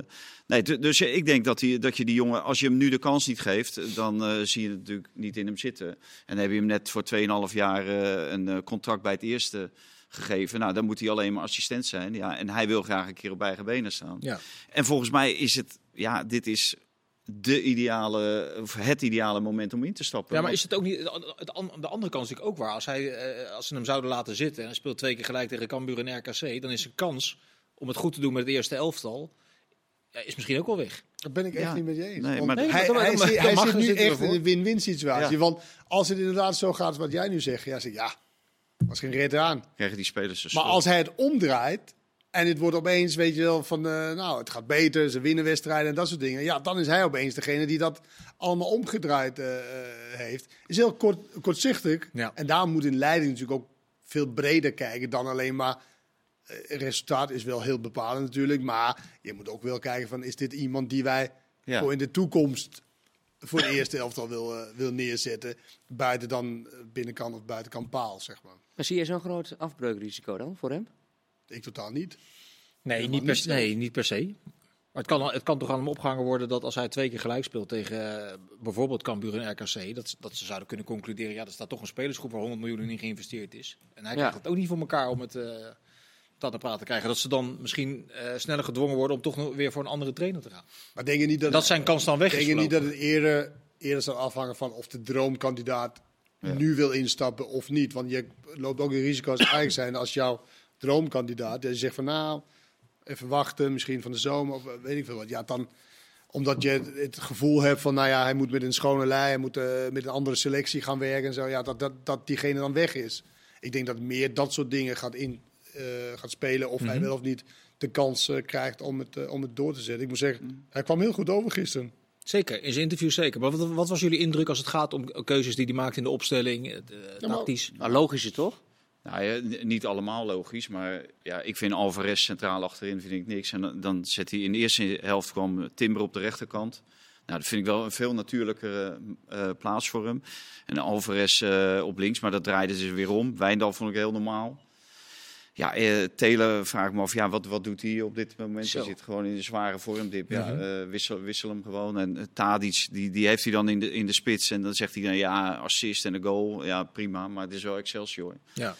nee, du- dus ik denk dat, dat je die jongen, als je hem nu de kans niet geeft, dan eh, zie je het natuurlijk niet in hem zitten. En dan heb je hem net voor 2,5 jaar eh, een eh, contract bij het eerste gegeven. Nou, dan moet hij alleen maar assistent zijn. Ja, en hij wil graag een keer op eigen benen staan. Ja. En volgens mij is het, ja, dit is de ideale, of het ideale moment om in te stappen. Ja, maar is het ook niet. De andere kant is natuurlijk ook waar. Als, hij, eh, als ze hem zouden laten zitten en hij speelt twee keer gelijk tegen Cambuur en RKC, dan is zijn kans om het goed te doen met het eerste elftal. Ja, is misschien ook wel weg. Dat ben ik echt Ja. niet met je eens. Nee, maar- Nee, hij, maar- hij, maar- zit- hij nu echt in een win-win situatie. Ja. Want als het inderdaad zo gaat wat jij nu zegt, ja, zeg ja, was geen red aan. krijgen die spelers een Maar als hij het omdraait en het wordt opeens, weet je wel, van eh, nou, het gaat beter, ze winnen wedstrijden en dat soort dingen. Ja, dan is hij opeens degene die dat allemaal omgedraaid eh, eh, heeft. Is heel kort, kortzichtig. Ja. En daar moet in leiding natuurlijk ook veel breder kijken dan alleen maar. Eh, Het resultaat is wel heel bepalend natuurlijk, maar je moet ook wel kijken van is dit iemand die wij Ja. voor in de toekomst voor de eerste elftal wil, eh, wil neerzetten, buiten dan eh, binnenkant of buitenkant paal, zeg maar. Maar zie je zo'n groot afbreukrisico dan voor hem? Ik totaal niet. Nee, Helemaal niet per, niet nee, niet per se. Maar het kan, het kan toch aan hem opgehangen worden dat als hij twee keer gelijk speelt tegen bijvoorbeeld Cambuur en RKC, dat, ze- dat ze zouden kunnen concluderen, ja, er staat toch een spelersgroep waar 100 miljoen in geïnvesteerd is. En hij Ja. krijgt het ook niet voor elkaar om het uh, dat te praten te krijgen. Dat ze dan misschien eh, sneller gedwongen worden om toch nog weer voor een andere trainer te gaan. Maar denk je niet dat, Dat zijn kans dan weg is. denk je niet dat het eerder, eerder zal afhangen van of de droomkandidaat nu wil instappen of niet? Want je loopt ook een risico als eigenlijk zijn als jouw droomkandidaat. Dat je zegt van nou, even wachten, misschien van de zomer of eh, weet ik veel wat. Ja, dan omdat je het gevoel hebt van, nou ja, hij moet met een schone lei, hij moet eh, met een andere selectie gaan werken en zo. Ja, dat, dat, dat diegene dan weg is. Ik denk dat meer dat soort dingen gaat, in, gaat spelen. Of hij wel of niet de kans eh, krijgt om het, eh, om het door te zetten. Ik moet zeggen, hij kwam heel goed over gisteren. Zeker, in zijn interview zeker. Maar wat, wat was jullie indruk als het gaat om keuzes die hij maakt in de opstelling, eh, de- Ja, maar- tactisch? Nou, logisch is toch? Nou ja, niet allemaal logisch, maar ja, ik vind Alvarez centraal achterin vind ik niks. En dan- dan zet hij in de eerste helft kwam Timber op de rechterkant. Nou, dat vind ik wel een veel natuurlijkere eh, plaats voor hem. En Alvarez eh, op links, maar dat draaide ze weer om. Wijndal vond ik heel normaal. Ja, eh Taylor vraag ik me af, ja, wat, wat doet hij op dit moment? Zo. Hij zit gewoon in een zware vormdip. Ja, Mhm. eh, wissel, wissel hem gewoon. En eh, Tadic, die, die heeft hij dan in de, in de spits. En dan zegt hij, dan, ja, assist en een goal. Ja, prima, maar het is wel Excelsior Ja.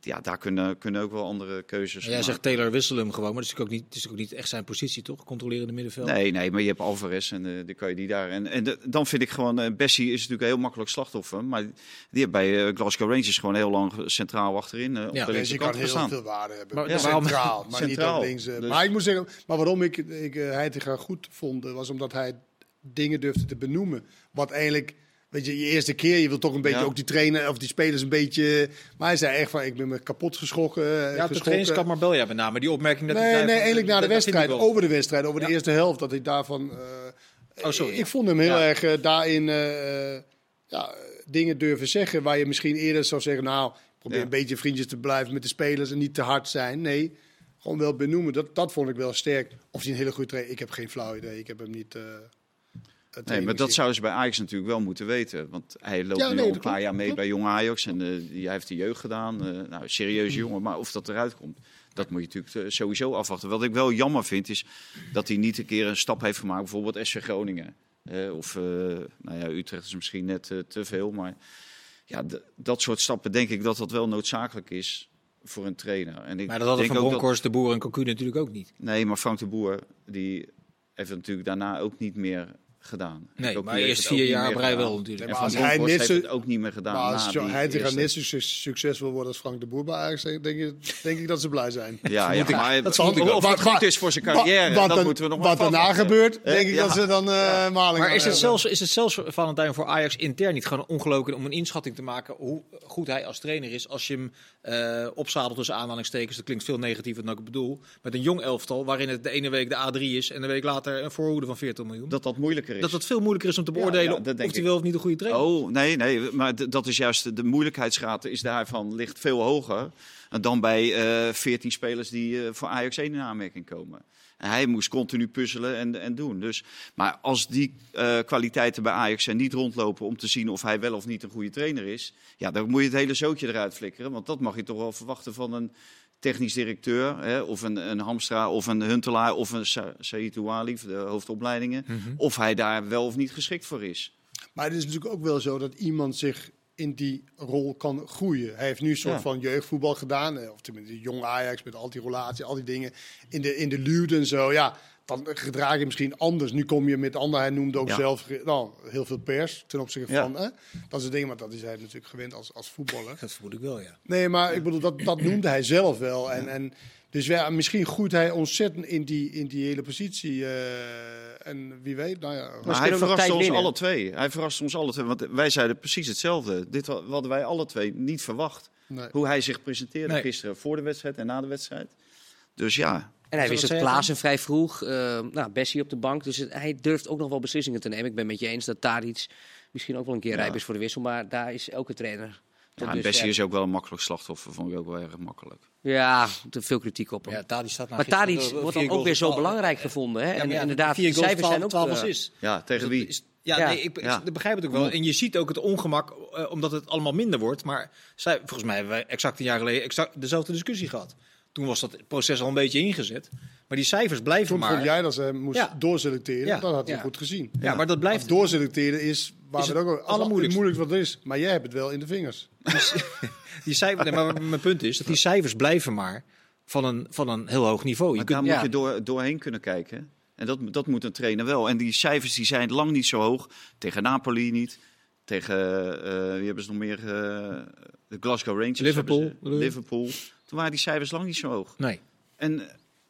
Ja, daar kunnen, kunnen ook wel andere keuzes Jij maken. zegt Taylor wissel hem gewoon, maar dat is natuurlijk ook niet, het is ook niet echt zijn positie, toch? Controlerende middenveld. Nee, nee, maar je hebt Alvarez en eh dan kan je die daar. En, en de- dan vind ik gewoon, eh, Bessie is natuurlijk een heel makkelijk slachtoffer. Maar die heeft bij eh, Glasgow Rangers gewoon heel lang centraal achterin eh, op Ja, de Dus je kan heel gestaan. veel waarde hebben. Maar waarom- centraal, maar Centraal. niet op links. Dus- Maar ik moet zeggen, maar waarom ik, ik uh, Heitinga goed vond, was omdat hij dingen durfde te benoemen. Wat eigenlijk, weet je, je eerste keer, je wil toch een beetje Ja. ook die trainer of die spelers een beetje... Maar hij zei echt van, ik ben me kapot geschrokken. eh, ja, op de geschrokken. trainingskamp Marbella met name. Die opmerking dat Nee, hij nee, eigenlijk na de wedstrijd, over de wedstrijd, over Ja. de eerste helft, dat hij daarvan... eh, Oh, sorry, ik vond hem heel Ja. erg eh, daarin eh, eh, ja, dingen durven zeggen, waar je misschien eerder zou zeggen, nou, probeer een beetje vriendjes te blijven met de spelers en niet te hard zijn. Nee, gewoon wel benoemen. Dat, dat vond ik wel sterk. Of hij een hele goede trainer, ik heb geen flauw idee, ik heb hem niet... Nee, maar dat zouden ze bij Ajax natuurlijk wel moeten weten. Want hij loopt Ja, nu nee, al een paar klopt, jaar mee klopt. bij Jong Ajax. En eh, die, hij heeft de jeugd gedaan. Eh, nou, serieuze jongen. Maar of dat eruit komt, dat moet je natuurlijk eh, sowieso afwachten. Wat ik wel jammer vind, is dat hij niet een keer een stap heeft gemaakt. Bijvoorbeeld SC Groningen. Eh, of, eh, nou ja, Utrecht is misschien net te veel. Maar ja, dat soort stappen denk ik dat dat wel noodzakelijk is voor een trainer. En ik Maar dat hadden denk Van ook dat- Bronckhorst, de Boer en Cocu natuurlijk ook niet. Nee, maar Frank de Boer die heeft natuurlijk daarna ook niet meer gedaan. Nee, maar eerst vier jaar gedaan. wel natuurlijk. En maar als hij heeft zo- het ook niet meer gedaan. Maar na als die hij eerste- net zo su- succes wil worden als Frank de Boer bij Ajax, denk, ik- denk ik dat ze blij zijn. Ja, ja, maar Dat of, zal- of wat- het goed is voor zijn carrière, wat dat dan- moeten we nog maar Wat daarna gebeurt, denk ik ja. dat ze dan eh maling Maar is het, zelfs, is het zelfs, Valentijn, voor Ajax intern niet gewoon ongelooflijk om een inschatting te maken hoe goed hij als trainer is als je hem eh opzadelt tussen aanhalingstekens, dat klinkt veel negatiever dan ik bedoel, met een jong elftal waarin het de ene week de A3 is en de week later een voorhoede van 40 miljoen. Dat dat moeilijker is. Dat het veel moeilijker is om te beoordelen ja, of hij wel of niet een goede trainer is. Oh, nee, nee, maar dat is juist de- moeilijkheidsgraad is daarvan ligt veel hoger dan bij eh 14 spelers die eh, voor Ajax 1 in aanmerking komen. En hij moest continu puzzelen en, en doen. Dus, maar als die eh, kwaliteiten bij Ajax er niet rondlopen om te zien of hij wel of niet een goede trainer is, ja, dan moet je het hele zootje eruit flikkeren. Want dat mag je toch wel verwachten van een technisch directeur, hè, of een, een Hamstra, of een Huntelaar, of een Sa- de hoofdopleidingen, of hij daar wel of niet geschikt voor is. Maar het is natuurlijk ook wel zo dat iemand zich in die rol kan groeien. Hij heeft nu een soort Ja. van jeugdvoetbal gedaan. Of tenminste, jong Ajax met al die relatie, al die dingen. In de, in de Lude en zo. Ja, dan gedraag je misschien anders. Nu kom je met ander. Hij noemde ook Ja. zelf nou, heel veel pers ten opzichte Ja. van. Hè, dat soort dingen. Maar dat is hij natuurlijk gewend als, als voetballer. Dat vermoed ik wel, ja. Nee, maar ik bedoel, dat, dat noemde hij zelf wel. En, en, dus ja, misschien groeit hij ontzettend in die, in die hele positie. eh, en wie weet, nou ja. Maar hij verraste ons alle twee. Hij verraste ons alle twee. Want wij zeiden precies hetzelfde. Dit hadden wij alle twee niet verwacht. Nee. Hoe hij zich presenteerde Nee. gisteren voor de wedstrijd en na de wedstrijd. Dus ja, En hij wist het Klaassen vrij vroeg. eh nou, Bessie op de bank. Dus het- hij durft ook nog wel beslissingen te nemen. Ik ben met je eens dat Tadic misschien ook wel een keer Ja. rijp is voor de wissel. Maar daar is elke trainer. ja en Bessie is ook wel een makkelijk slachtoffer. Vond ik ook wel erg makkelijk. Ja, te veel kritiek op hem. Ja, Tadic staat maar gisteren, Tadic wordt dan ook weer zo 12 belangrijk gevonden. Hè? Ja, en inderdaad, vier de goals, cijfers zijn 12 ook... 12 eh, assists. Ja, tegen wie? is- ja, Ja. Nee, ik, begrijp het ook wel. En je ziet ook het ongemak, eh, omdat het allemaal minder wordt. Maar zij, volgens mij hebben wij exact een jaar geleden exact dezelfde discussie gehad. Toen was dat proces al een beetje ingezet. Maar die cijfers blijven Toen maar. vond jij dat ze hem moest Ja. doorselecteren. Ja. Dat had hij Ja. goed gezien. Ja, maar dat blijft. Doorselecteren is waar Is we het het ook allermoeilijkste. moeilijk wat er is. Maar jij hebt het wel in de vingers. Die cijfers, nee, maar mijn punt is dat die cijfers blijven maar van een, van een heel hoog niveau. Je Maar kunt, daar ja. moet je door, doorheen kunnen kijken. En dat, dat moet een trainer wel. En die cijfers die zijn lang niet zo hoog. Tegen Napoli niet. Tegen, eh wie hebben ze nog meer? eh, de Glasgow Rangers. Liverpool? Liverpool. Toen waren die cijfers lang niet zo hoog. nee. En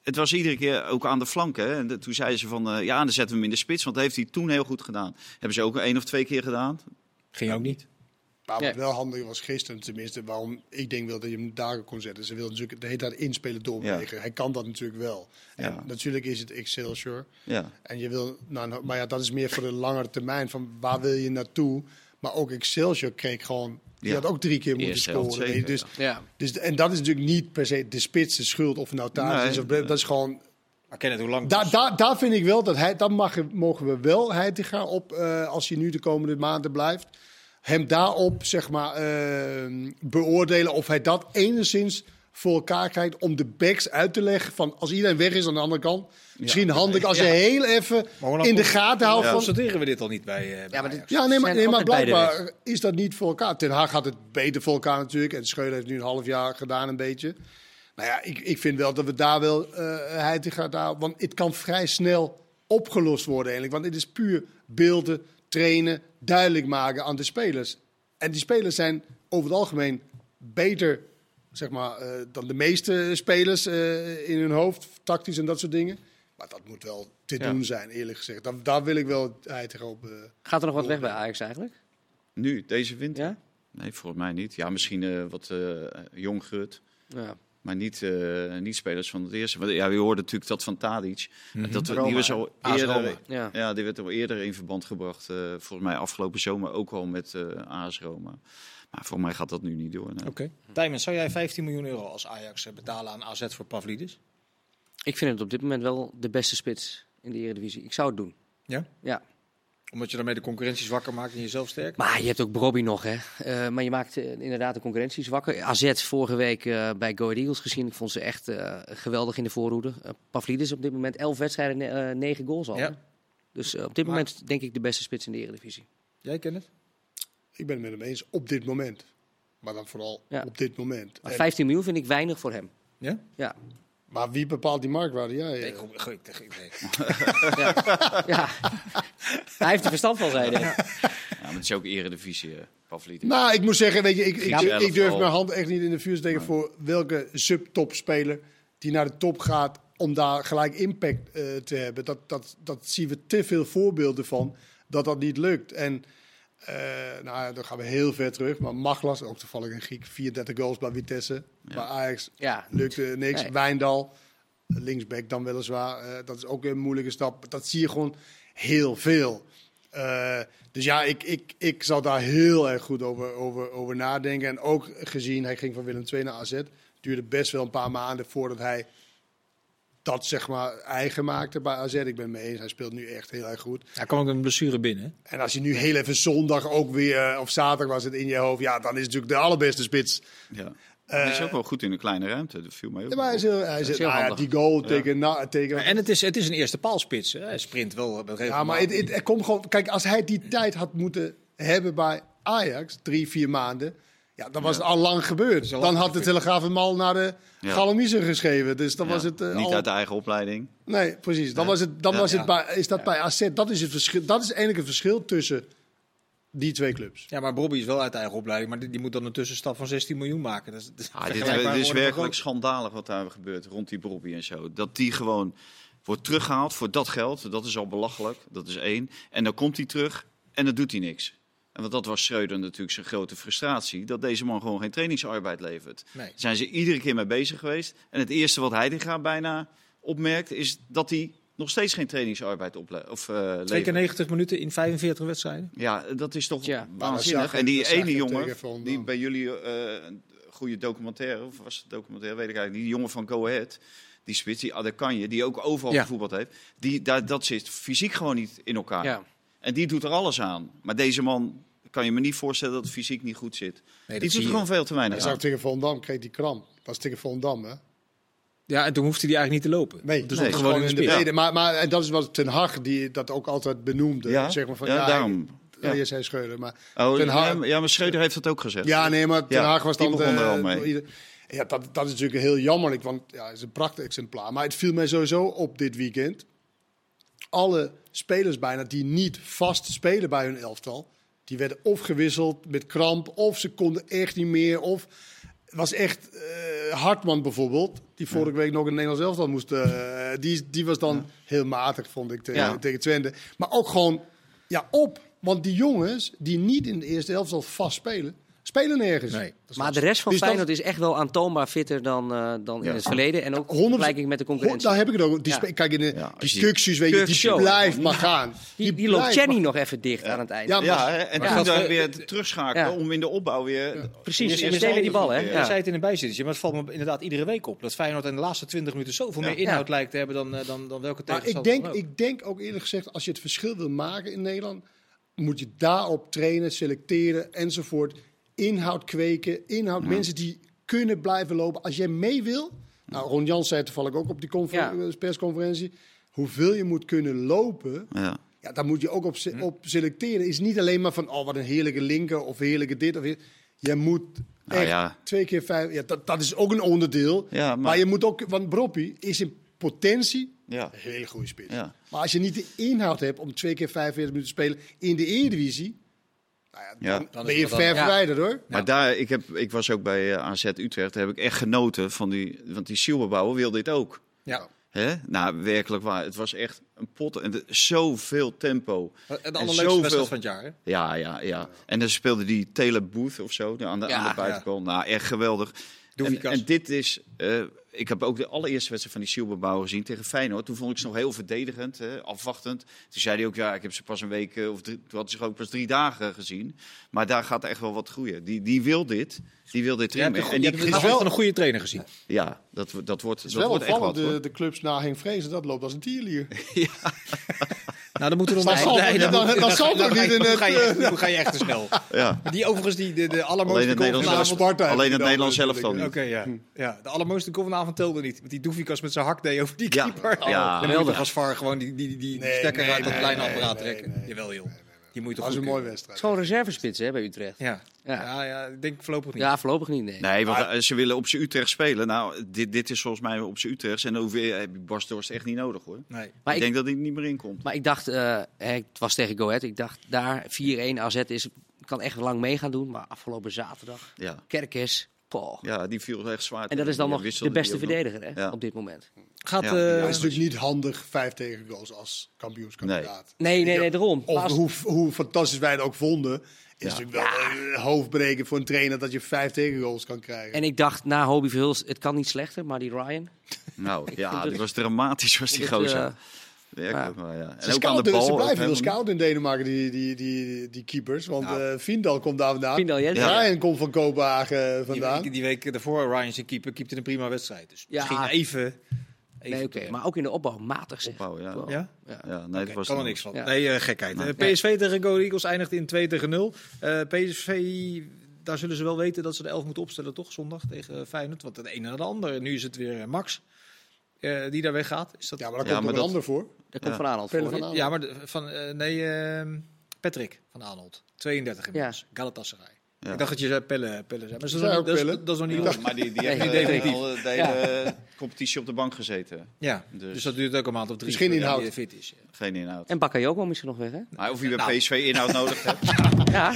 het was iedere keer ook aan de flanken. Hè. En de- toen zeiden ze van, eh, ja, dan zetten we hem in de spits. Want dat heeft hij toen heel goed gedaan. Hebben ze ook één of twee keer gedaan. Ging ook niet. Maar Ja. wat wel handig was gisteren, tenminste, waarom ik denk wel dat je hem daar kon zetten. Ze wilden natuurlijk de hele tijd inspelen doorbewegen. Hij kan dat natuurlijk wel. En Ja. natuurlijk is het Excelsior. Ja. En je wil, nou, maar ja, dat is meer voor de langere termijn. Van waar wil je naartoe? Maar ook Excelsior kreeg gewoon. Die Ja. had ook drie keer moeten scoren. zeker, Dus, Ja. dus, en dat is natuurlijk niet per se de spitse schuld. Of nou thuis Nee. is. Of, dat is gewoon Maar ken het hoe lang. daar, daar, daar vind ik wel dat hij, dat mag, mogen we wel gaan op eh, als hij nu de komende maanden blijft. Hem daarop zeg maar eh, beoordelen of hij dat enigszins voor elkaar krijgt om de backs uit te leggen van als iedereen weg is aan de andere kant. Misschien handig als je Ja. heel even in de gaten houdt van Constateren we dit al niet bij, eh, bij Ja, maar dit- ja, nee, maar, nee, maar blijkbaar is dat niet voor elkaar. Ten Haag had het beter voor elkaar natuurlijk. En Schreuder heeft nu een half jaar gedaan een beetje. Nou ja, ik, ik vind wel dat we daar wel eh Heitinga daar... Want het kan vrij snel opgelost worden eigenlijk. Want het is puur beelden, trainen, duidelijk maken aan de spelers. En die spelers zijn over het algemeen beter zeg maar, eh, dan de meeste spelers eh, in hun hoofd. Tactisch en dat soort dingen. Maar dat moet wel te Ja. doen zijn, eerlijk gezegd. Daar, daar wil ik wel Heitinga op... eh, Gaat er nog wat weg bij Ajax eigenlijk? Nu, deze winter? Ja? Nee, volgens mij niet. Ja, misschien eh, wat eh jong Gut. Ja. Maar niet, eh, niet spelers van het eerste. Want, ja, we hoorden natuurlijk dat van Tadic. dat, we- Roma, die was al eerder. Ja. ja, die werd al eerder in verband gebracht. eh, volgens mij afgelopen zomer ook al met eh AS Roma. Maar voor mij gaat dat nu niet door. nee. Oké. Tijmen, zou jij 15 miljoen euro als Ajax eh, betalen aan AZ voor Pavlidis? Ik vind het op dit moment wel de beste spits in de Eredivisie. Ik zou het doen. Ja? Ja. Omdat je daarmee de concurrentie zwakker maakt en jezelf sterk? Maar je hebt ook Brobby nog, hè. Eh, maar je maakt eh, inderdaad de concurrentie zwakker. AZ vorige week eh, bij Go Ahead Eagles gezien. Ik vond ze echt eh, geweldig in de voorhoede. Uh, Pavlidis op dit moment 11 wedstrijden, ne- eh, 9 goals al. Ja. Dus op dit Maar- moment denk ik de beste spits in de Eredivisie. Jij kent het? Ik ben het met hem eens op dit moment. Maar dan vooral Ja. op dit moment. Maar En- 15 miljoen vind ik weinig voor hem. Ja? Ja. maar wie bepaalt die marktwaarde? Ja, ja. Ik, ik, ik, ik, ik- ja. Hij heeft er verstand van, zei hij. Ja, maar het is ook eredivisie, eh Pavlidis. Nou, ik moet zeggen, weet je, ik, ik, Ja, ik, durf mijn hand echt niet in de vuur te steken voor welke subtopspeler die naar de top gaat om daar gelijk impact eh, te hebben. Dat, dat, dat zien we te veel voorbeelden van dat dat niet lukt. En eh, nou, ja, dan gaan we heel ver terug. Maar Maglas, ook toevallig een Griek, 34 goals bij Vitesse. Bij Ajax Ja. lukte niks. Nee. Wijndal, linksback dan weliswaar. eh, dat is ook een moeilijke stap. Dat zie je gewoon heel veel. Eh, dus ja, ik, ik, ik zal daar heel erg goed over, over, over nadenken. En ook gezien, hij ging van Willem II naar AZ. duurde best wel een paar maanden voordat hij dat zeg maar eigen maakte bij AZ. Ik ben mee eens, hij speelt nu echt heel erg goed. hij kwam ook met een blessure binnen. En als je nu heel even zondag ook weer, eh, of zaterdag was het in je hoofd, ja, dan is het natuurlijk de allerbeste spits. Ja. hij is ook wel goed in een kleine ruimte. Dat viel mij ook Ja, maar hij is, heel, hij is, is heel nou ja, handig. die goal tegen, na, tegen En het is, het is een eerste paalspits. Hè? Hij sprint wel. Ja, maar het, het, komt gewoon. Kijk, als hij die tijd had moeten hebben bij Ajax, drie, vier maanden. Ja, dan was het al lang gebeurd. Dan lang had de Telegraaf hem al naar de Ja. Galamiezen geschreven. Dus dan Ja, was het. eh, niet al... uit de eigen opleiding. Nee, precies. Dan, was het, dan Ja, was het ja. bij, is dat bij AZ. Dat is, het verschil, dat is eigenlijk het verschil tussen die twee clubs. Ja, maar Bobby is wel uit eigen opleiding. Maar die, die moet dan een tussenstap van 16 miljoen maken. Dat is, dat is Ah, dit, is werkelijk schandalig wat daar gebeurt rond die Bobby en zo. Dat die gewoon wordt teruggehaald voor dat geld. Dat is al belachelijk. Dat is één. En dan komt hij terug en dan doet hij niks. En want dat was Schreuder natuurlijk zijn grote frustratie. Dat deze man gewoon geen trainingsarbeid levert. Nee. Daar zijn ze iedere keer mee bezig geweest. En het eerste wat Heidinga bijna opmerkt is dat hij nog steeds geen trainingsarbeid ople- of, eh keer levert. 90 minuten in 45 wedstrijden. Ja, dat is toch Ja. Waanzinnig. En die ene jongen, die bij jullie eh, een goede documentaire, of was het documentaire, weet ik eigenlijk niet. Die jongen van Go Ahead, die spits, die Adekanje, die ook overal Ja. gevoetbald heeft. Die, daar, dat zit fysiek gewoon niet in elkaar. Ja. En die doet er alles aan. Maar deze man, kan je me niet voorstellen dat het fysiek niet goed zit. dat die zie doet je. er gewoon veel te Hij weinig zag aan. tegen Volendam, kreeg die kramp. Dat is tegen Volendam, hè? Ja, en toen hoefde hij eigenlijk niet te lopen. Nee, dus nee, gewoon in de in de spits. brede. Maar, maar en dat is wat Ten Hag die dat ook altijd benoemde. Ja, Zeg maar van, ja, ja, daarom. Ja. Ja. Je zei Schreuder, maar Oh, Ten Hag- ja, maar Schreuder heeft dat ook gezegd. Ja, nee, maar Ten Ja, Hag was die dan... begon de- er al mee. Ja, dat, dat is natuurlijk heel jammerlijk, want ja, het is een prachtig exemplaar. Maar het viel mij sowieso op dit weekend. Alle spelers bijna die niet vast spelen bij hun elftal, die werden of gewisseld met kramp, of ze konden echt niet meer, of... Het was echt eh, Hartman bijvoorbeeld, die vorige week nog een Nederlands elftal moest. eh, die, die was dan heel matig, vond ik, tegen, Ja. tegen Twente. Maar ook gewoon ja, op. Want die jongens die niet in de eerste elftal vast spelen, spelen nergens. Nee. Maar de rest van Dus dat- Feyenoord is echt wel aantoonbaar fitter dan, eh, dan Ja. in het verleden. En ook in 100% vergelijking met de concurrentie. Daar heb ik het ook. Die Ja. Kijk, in de Ja, die weet je, die blijft maar gaan. Die, die loopt Jenny nog even dicht aan het eind. Ja, maar- Ja, hè, en Maar toen dat- dan weer terugschakelen Ja. om in de opbouw weer... Precies, en meteen weer die bal, hè? Je zei het in een bijzinnetje, maar het valt me inderdaad iedere week op. Dat Feyenoord in de laatste 20 minuten zoveel meer inhoud lijkt te hebben dan, eh, dan, dan welke Maar ik tegenstander denk, ik denk ook eerlijk gezegd, als je het verschil wil maken in Nederland, moet je daarop trainen, selecteren enzovoort. Inhoud kweken, inhoud, mensen die kunnen blijven lopen. Als jij mee wil, nou Ron Jans zei toevallig ook op die Ja. eh, persconferentie, hoeveel je moet kunnen lopen, Ja. Ja, daar moet je ook op, se- op selecteren. Is niet alleen maar van, oh, wat een heerlijke linker of heerlijke dit of dit. Je moet Nou echt twee keer vijf... Ja, dat, dat is ook een onderdeel. Ja, maar... maar- je moet ook... Want Broppie is in potentie Ja. een hele goede spits. Ja. Maar als je niet de inhoud hebt om twee keer 45 minuten te spelen in de Eredivisie... Nou ja, Ja. dan, ben je ver Ja. verwijderd hoor. Maar daar, ik, heb, ik was ook bij eh, AZ Utrecht, daar heb ik echt genoten van die... Want die Silberbouwer wil dit ook. Ja. Hè? Nou, werkelijk waar. Het was echt een pot. En de- zoveel tempo. Het En allerleukste zoveel- wedstrijd van het jaar. Hè? Ja, ja, ja. En dan speelde die Taylor Booth of zo aan de, Ja, aan de buitenkant. Nou, echt geweldig. En, en dit is... eh, ik heb ook de allereerste wedstrijd van die Silberbouwer gezien tegen Feyenoord. Toen vond ik ze nog heel verdedigend, hè, afwachtend. Toen zei hij ook, ja, ik heb ze pas een week eh, of drie, toen had ze ook pas drie dagen gezien. Maar daar gaat echt wel wat groeien. Die, die wil dit. Die wil dit een, En die, hebt wel- een goede trainer gezien. ja, dat, dat wordt, Het is dat wel wordt echt wat. de, hoor. de clubs na Henk Vrezen, dat loopt als een tierlier. Nou, dan moeten we Dat nog maar- Nee, dan- dan ga- zal toch niet in dan het, ga je echt- eh, Dan ga je echt te snel. Ja. Die overigens, die, de, de allermooiste Alleen het goal Nederlands vanavond- Sparta heeft alleen het Nederlands zelf dan Oké, niet. ja. ja. De allermooiste goal vanavond telde niet. Met die Doefikas met zijn hakdee over die keeper. Ja. Dan toch als VAR gewoon die, die, die, die Nee, stekker nee, uit dat nee, kleine nee, apparaat nee, trekken. Jawel, joh. Moet je Dat toch was een mooie kunnen. Het is wedstrijd. gewoon reservespits hè, bij Utrecht. Ja. Ja. Ja. Ja, ik denk voorlopig niet. Ja, voorlopig niet, nee. Nee, want eh, ze willen op z'n Utrecht spelen. Nou, dit, dit is volgens mij op z'n Utrecht. En dan hoef je, heb je Bas Dorst echt niet nodig hoor. Nee. Maar ik ik, denk dat hij niet meer in komt. maar ik dacht, eh, hè, het was tegen Go Ahead, ik dacht daar 4-1 AZ is, kan echt lang mee gaan doen. Maar afgelopen zaterdag, Ja, Kerkers, ja die viel echt zwaar. En dat is dan nog de beste verdediger hè, Ja. op dit moment. Gaat, Ja. eh, het is natuurlijk niet handig, vijf tegengoals als kampioenskandidaat. Nee, nee, nee, daarom. Of als- hoe, hoe fantastisch wij het ook vonden, is Ja. natuurlijk wel een hoofdbreken voor een trainer dat je vijf tegengoals kan krijgen. En ik dacht na Hobie Verhulst, het kan niet slechter, maar die Ryan. Nou, ja, het- was dramatisch was die gozer. eh, ja. En Ze, ook aan de scouten- bal. ze blijven helemaal scouten in Denemarken, die, die, die, die keepers. Want eh Vindal komt daar vandaan. Vindal. Ja. Ryan komt van Kopenhagen die, vandaan. week, die week daarvoor, Ryan zijn keeper, keepte een prima wedstrijd. Dus Ja. misschien even... even Nee, oké. Maar ook in de opbouw, matig zeg. Opbouw, ja. Wow. Ja? Ja. Ja, nee, dat was kan er niks van. Ja. Nee, eh, gekheid. Nee. Eh, PSV tegen Go Eagles eindigt in 2 tegen 0. Eh, PSV, daar zullen ze wel weten dat ze de 11 moeten opstellen, toch? Zondag tegen Feyenoord. Want het ene naar de ander. Nu is het weer Max eh, die daar weggaat. Is dat... Ja, maar daar Ja, komt maar nog een dat- ander voor. Daar komt Ja. Van Aanholt Pelle voor. van hè? Aanholt. Ja, maar de- van, eh, nee, eh, Patrick van Arnold. 32 inmiddels. Galatasaray. Ja. Ik dacht dat je zei Pelle, Pelle zei. Maar dat is, Ik nog zei niet- ook dat, is, Pelle. dat is nog niet los. maar die, die Nee, definitief. al de hele competitie op de bank gezeten. Ja, dus, Dus- dat duurt ook een maand of drie. Misschien inhoud. fit is. ja. Geen inhoud. En Bakayoko misschien nog weg, hè? Maar of je bij Nou. PSV inhoud nodig hebt. Ja,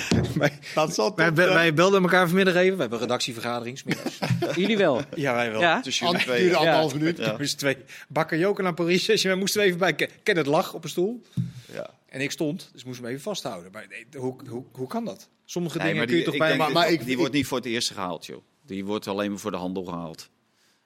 Dat zat Wij, be- wij belden elkaar vanmiddag even. We hebben een redactievergadering. jullie wel. ja, wij wel. Ja? Tussen jullie duurde twee. anderhalf minuut. Dus twee bakker Joker naar Paris. We moesten even bij Ken- Kenneth lag op een stoel. Ja. En ik stond, dus moest hem even vasthouden. Maar nee, hoe, hoe, hoe kan dat? Sommige Nee, dingen maar kun je die, toch ik bij... maar die, ik- die ik- wordt niet voor het eerste gehaald, joh. Die wordt alleen maar voor de handel gehaald.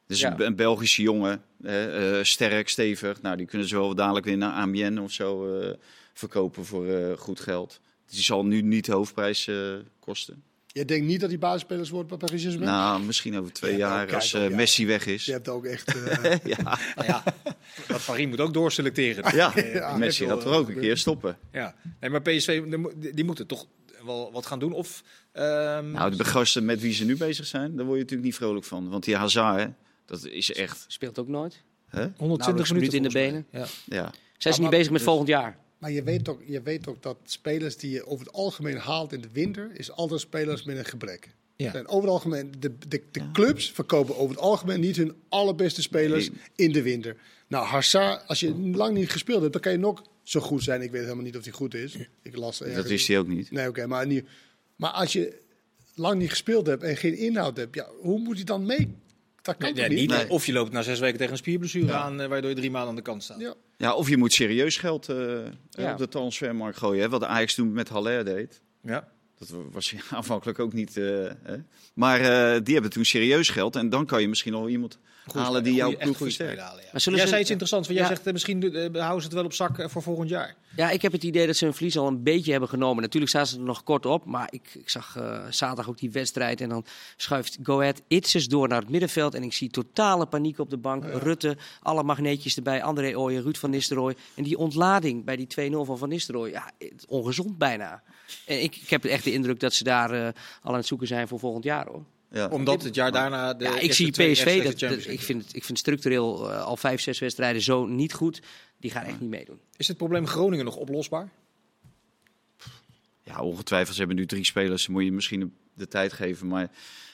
Dus Ja. een, een Belgische jongen, eh, sterk, stevig. Nou, die kunnen ze wel dadelijk weer naar Amiens of zo eh, verkopen voor eh, goed geld. Die zal nu niet de hoofdprijs eh, kosten. Je denkt niet dat die basisspelers wordt bij Paris Saint-Germain? Nou, misschien over twee Ja, nou, jaar als eh, ja. Messi weg is. Je hebt ook echt... eh, Ja, Nou ja, dat Paris moet ook doorselecteren. ja. Ja, Messi dat gaat er ook een eh, keer stoppen. Ja. Nee, maar PSV, die mo- die moeten toch wel wat gaan doen. Of, ehm, Nou, de gasten met wie ze nu bezig zijn, daar word je natuurlijk niet vrolijk van. Want die Hazard, hè, Dat is echt. Speelt ook nooit. Hè? 120 Nauwelijks minuten in de benen. Ja. Ja. Zijn ze niet bezig met dus- volgend jaar? Maar je weet, ook, je weet ook dat spelers die je over het algemeen haalt in de winter, is altijd spelers met een gebrek. Ja. Zijn over het algemeen, de, de, de clubs verkopen over het algemeen niet hun allerbeste spelers Nee. in de winter. Nou, Hazard, als je lang niet gespeeld hebt, dan kan je nog zo goed zijn. Ik weet helemaal niet of hij goed is. Ik las Dat wist hij ook niet. Nee, oké, maar, niet- maar als je lang niet gespeeld hebt en geen inhoud hebt, ja, hoe moet hij dan mee? Dat kan Nee, toch nee, niet? niet. Nee. Of je loopt na zes weken tegen een spierblessure aan, eh, waardoor je drie maanden aan de kant staat. Ja. Ja, of je moet serieus geld eh, Ja. op de transfermarkt gooien. Hè? Wat de Ajax toen met Haller deed. Ja. Dat was aanvankelijk ook niet. eh, hè? Maar eh, die hebben toen serieus geld. En dan kan je misschien nog iemand halen die jouw ploeg halen, ja. Maar zullen Jij ze- zei iets interessants, want jij zegt eh, misschien eh, houden ze het wel op zak eh, voor volgend jaar. Ja, ik heb het idee dat ze hun verlies al een beetje hebben genomen. Natuurlijk staan ze er nog kort op. Maar ik, ik zag eh, zaterdag ook die wedstrijd. En dan schuift Go Ahead Itzes door naar het middenveld. En ik zie totale paniek op de bank. Rutte, alle magneetjes erbij. André Ooyen, Ruud van Nistelrooy. En die ontlading bij die 2-0 van Van Nistelrooy. Ja, ongezond bijna. En ik, ik heb echt de indruk dat ze daar eh, al aan het zoeken zijn voor volgend jaar hoor. Ja. Omdat het jaar daarna de Ja, ik zie PSV, dat, ik, vind, het- ik vind structureel eh, al vijf, zes wedstrijden zo niet goed. Die gaan echt niet meedoen. Is het probleem Groningen nog oplosbaar? Ja, ongetwijfeld. Ze hebben nu drie spelers. Moet je misschien de tijd geven. Maar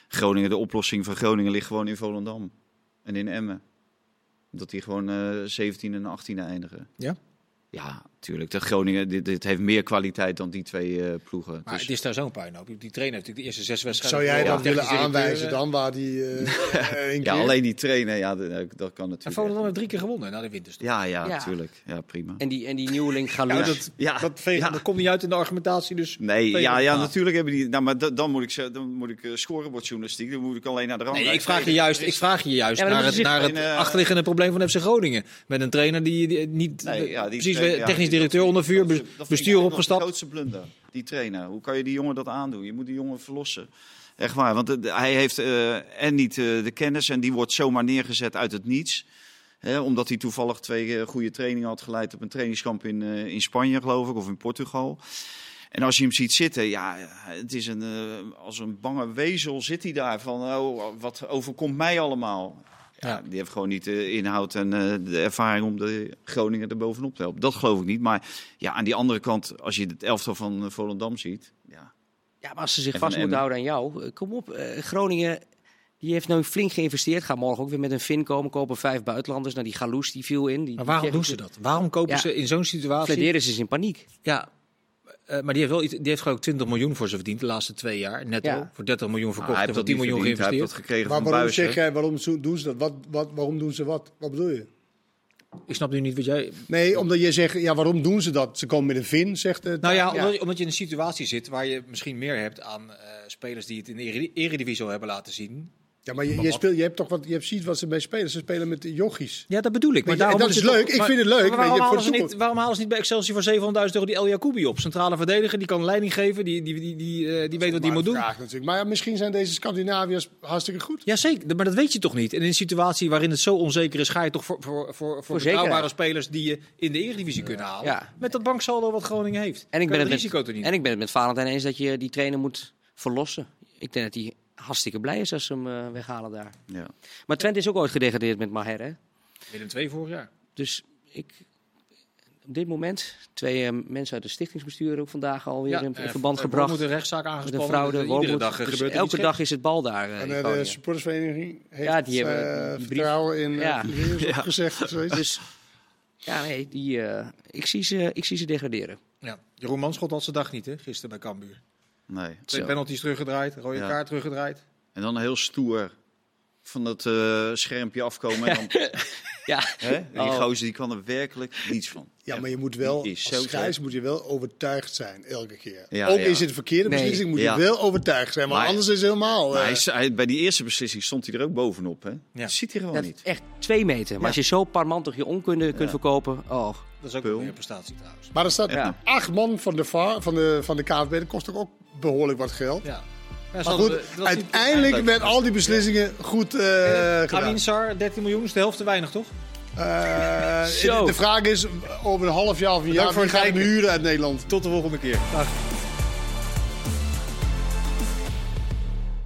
Groningen, de oplossing van Groningen ligt gewoon in Volendam. En in Emmen. Dat die gewoon eh 17 en 18 eindigen. Ja. Ja, tuurlijk. De Groningen, dit, dit heeft meer kwaliteit dan die twee eh, ploegen. Maar Dus- het is daar zo'n puinhoop. Die trainer heeft natuurlijk de eerste zes wedstrijden... Zou jij dat willen aanwijzen eh, dan, waar die eh een ja, alleen die trainer, ja, dat, dat kan En natuurlijk. Volendam heeft drie keer gewonnen na de winterstop. Ja, ja, Ja. tuurlijk. Ja, prima. En die, en die nieuweling gaan Ja, dat, Ja, dat, dat komt niet uit in de argumentatie, dus... Nee, ja, ja plaat. natuurlijk hebben die. Nou, maar da- dan moet ik, ze- dan moet ik uh, scorebordjournalistiek. Dan moet ik alleen naar de rand. Nee, ik vraag je juist, ik vraag je juist dan naar het, naar het achterliggende probleem van FC Groningen. Met een trainer die, die niet Nee, ja, die precies technisch directeur onder vuur, dat bestuur opgestapt. De grootste blunder, die trainer. Hoe kan je die jongen dat aandoen? Je moet die jongen verlossen. Echt waar, want hij heeft eh, en niet eh, de kennis en die wordt zomaar neergezet uit het niets. Hè, omdat hij toevallig twee eh, goede trainingen had geleid op een trainingskamp in, in Spanje, geloof ik, of in Portugal. En als je hem ziet zitten, ja, het is een, als een bange wezel zit hij daar van, oh, wat overkomt mij allemaal? Ja, Ja. Die heeft gewoon niet de inhoud en eh, de ervaring om de Groningen er bovenop te helpen. Dat geloof ik niet. Maar ja, aan die andere kant, als je het elftal van eh, Volendam ziet, ja, Ja, maar als ze zich En vast moeten houden aan jou. eh, Kom op, eh, Groningen die heeft nu flink geïnvesteerd. Gaat morgen ook weer met een Fin komen. Kopen vijf buitenlanders. Nou, die Galoes die viel in. Die, Maar waarom die doen ze dat? Waarom kopen Ja. ze in zo'n situatie... Flederen is in paniek. Ja, eh, maar die heeft, wel iets, die heeft geloof ik 20 miljoen voor ze verdiend de laatste twee jaar. Netto. Ja. Voor 30 miljoen verkocht hij en heeft voor dat 10 niet miljoen verdiend. Hij heeft geïnvesteerd. dat gekregen Maar van waarom zeg jij, waarom doen ze dat? Wat, wat, waarom doen ze wat? Wat bedoel je? Ik snap nu niet wat jij... Nee, omdat je zegt, ja, waarom doen ze dat? Ze komen met een vin, zegt het. Nou ja, Ja. Omdat, je, omdat je in een situatie zit waar je misschien meer hebt aan eh, spelers die het in de Ere- Eredivisie al hebben laten zien. Ja, maar je, je, speelt, je hebt toch wat, je hebt ziet wat ze mee spelen. Ze spelen met de jochies. Ja, dat bedoel ik. Maar daarom dat is toch- leuk. Ik maar- vind het leuk, maar waarom, je, voor halen ze niet, waarom halen ze niet bij Excelsior voor 700.000 euro die El Jacoubi op? Centrale verdediger, die kan leiding geven, die, die, die, die, eh, die weet wat hij moet doen. vraag natuurlijk. Maar ja, misschien zijn deze Scandinaviërs hartstikke goed. Jazeker, maar dat weet je toch niet. En in een situatie waarin het zo onzeker is, ga je toch voor, voor, voor, voor, betrouwbare spelers die je in de Eredivisie kunnen halen. Ja. Met dat banksaldo wat Groningen heeft. En ik, ben het risico met, en ik ben het met Valentijn eens dat je die trainer moet verlossen. Ik denk dat hij hartstikke blij is als ze hem eh, weghalen daar. Ja. Maar Twente is ook ooit gedegradeerd met Maher, hè? Binnen twee vorig jaar. Dus ik, op dit moment, twee eh, mensen uit het stichtingsbestuur ook vandaag alweer in, in eh, verband er gebracht. moet een rechtszaak aangespannen. fraude. Eh, Iedere Wormoed. dag Dus gebeurt elke dag is het bal daar. eh, En de supportersvereniging heeft Ja, die hebben een brief. vertrouwen in Ja. ja. gezegd. Dus ja, nee, die, eh, ik, zie ze, ik zie ze degraderen. Ja. Jeroen Manschot had zijn dag niet, hè, gisteren bij Cambuur. Nee. Twee penalties teruggedraaid, rode Ja. kaart teruggedraaid. En dan heel stoer van dat eh, schermpje afkomen. En dan, Ja, hè? Die Oh. gozer die kan er werkelijk niets van. Ja, maar je moet wel, als zo scheids moet je wel overtuigd zijn, elke keer. Ja, Ook ja. is het een verkeerde Nee. beslissing, moet Ja. je wel overtuigd zijn. Maar, Maar- anders is het helemaal... Eh, hij, bij die eerste beslissing stond hij er ook bovenop. Hè? Ja. Dat ziet hij gewoon dat niet. echt twee meter. Maar Ja. als je zo parmantig je onkunde kunt verkopen, oh. Dat is ook Pul. een prestatie trouwens. maar er staat Ja. acht man van de, VAR, van de, van de KNVB. Dat kost toch ook behoorlijk wat geld. Ja. Maar goed, uiteindelijk met al die beslissingen goed eh gedaan. Amin Sar, 13 miljoen, is de helft te weinig, toch? Eh, de vraag is, over een half jaar of een jaar, voor wie gaat hem huren uit Nederland? Tot de volgende keer. Dag.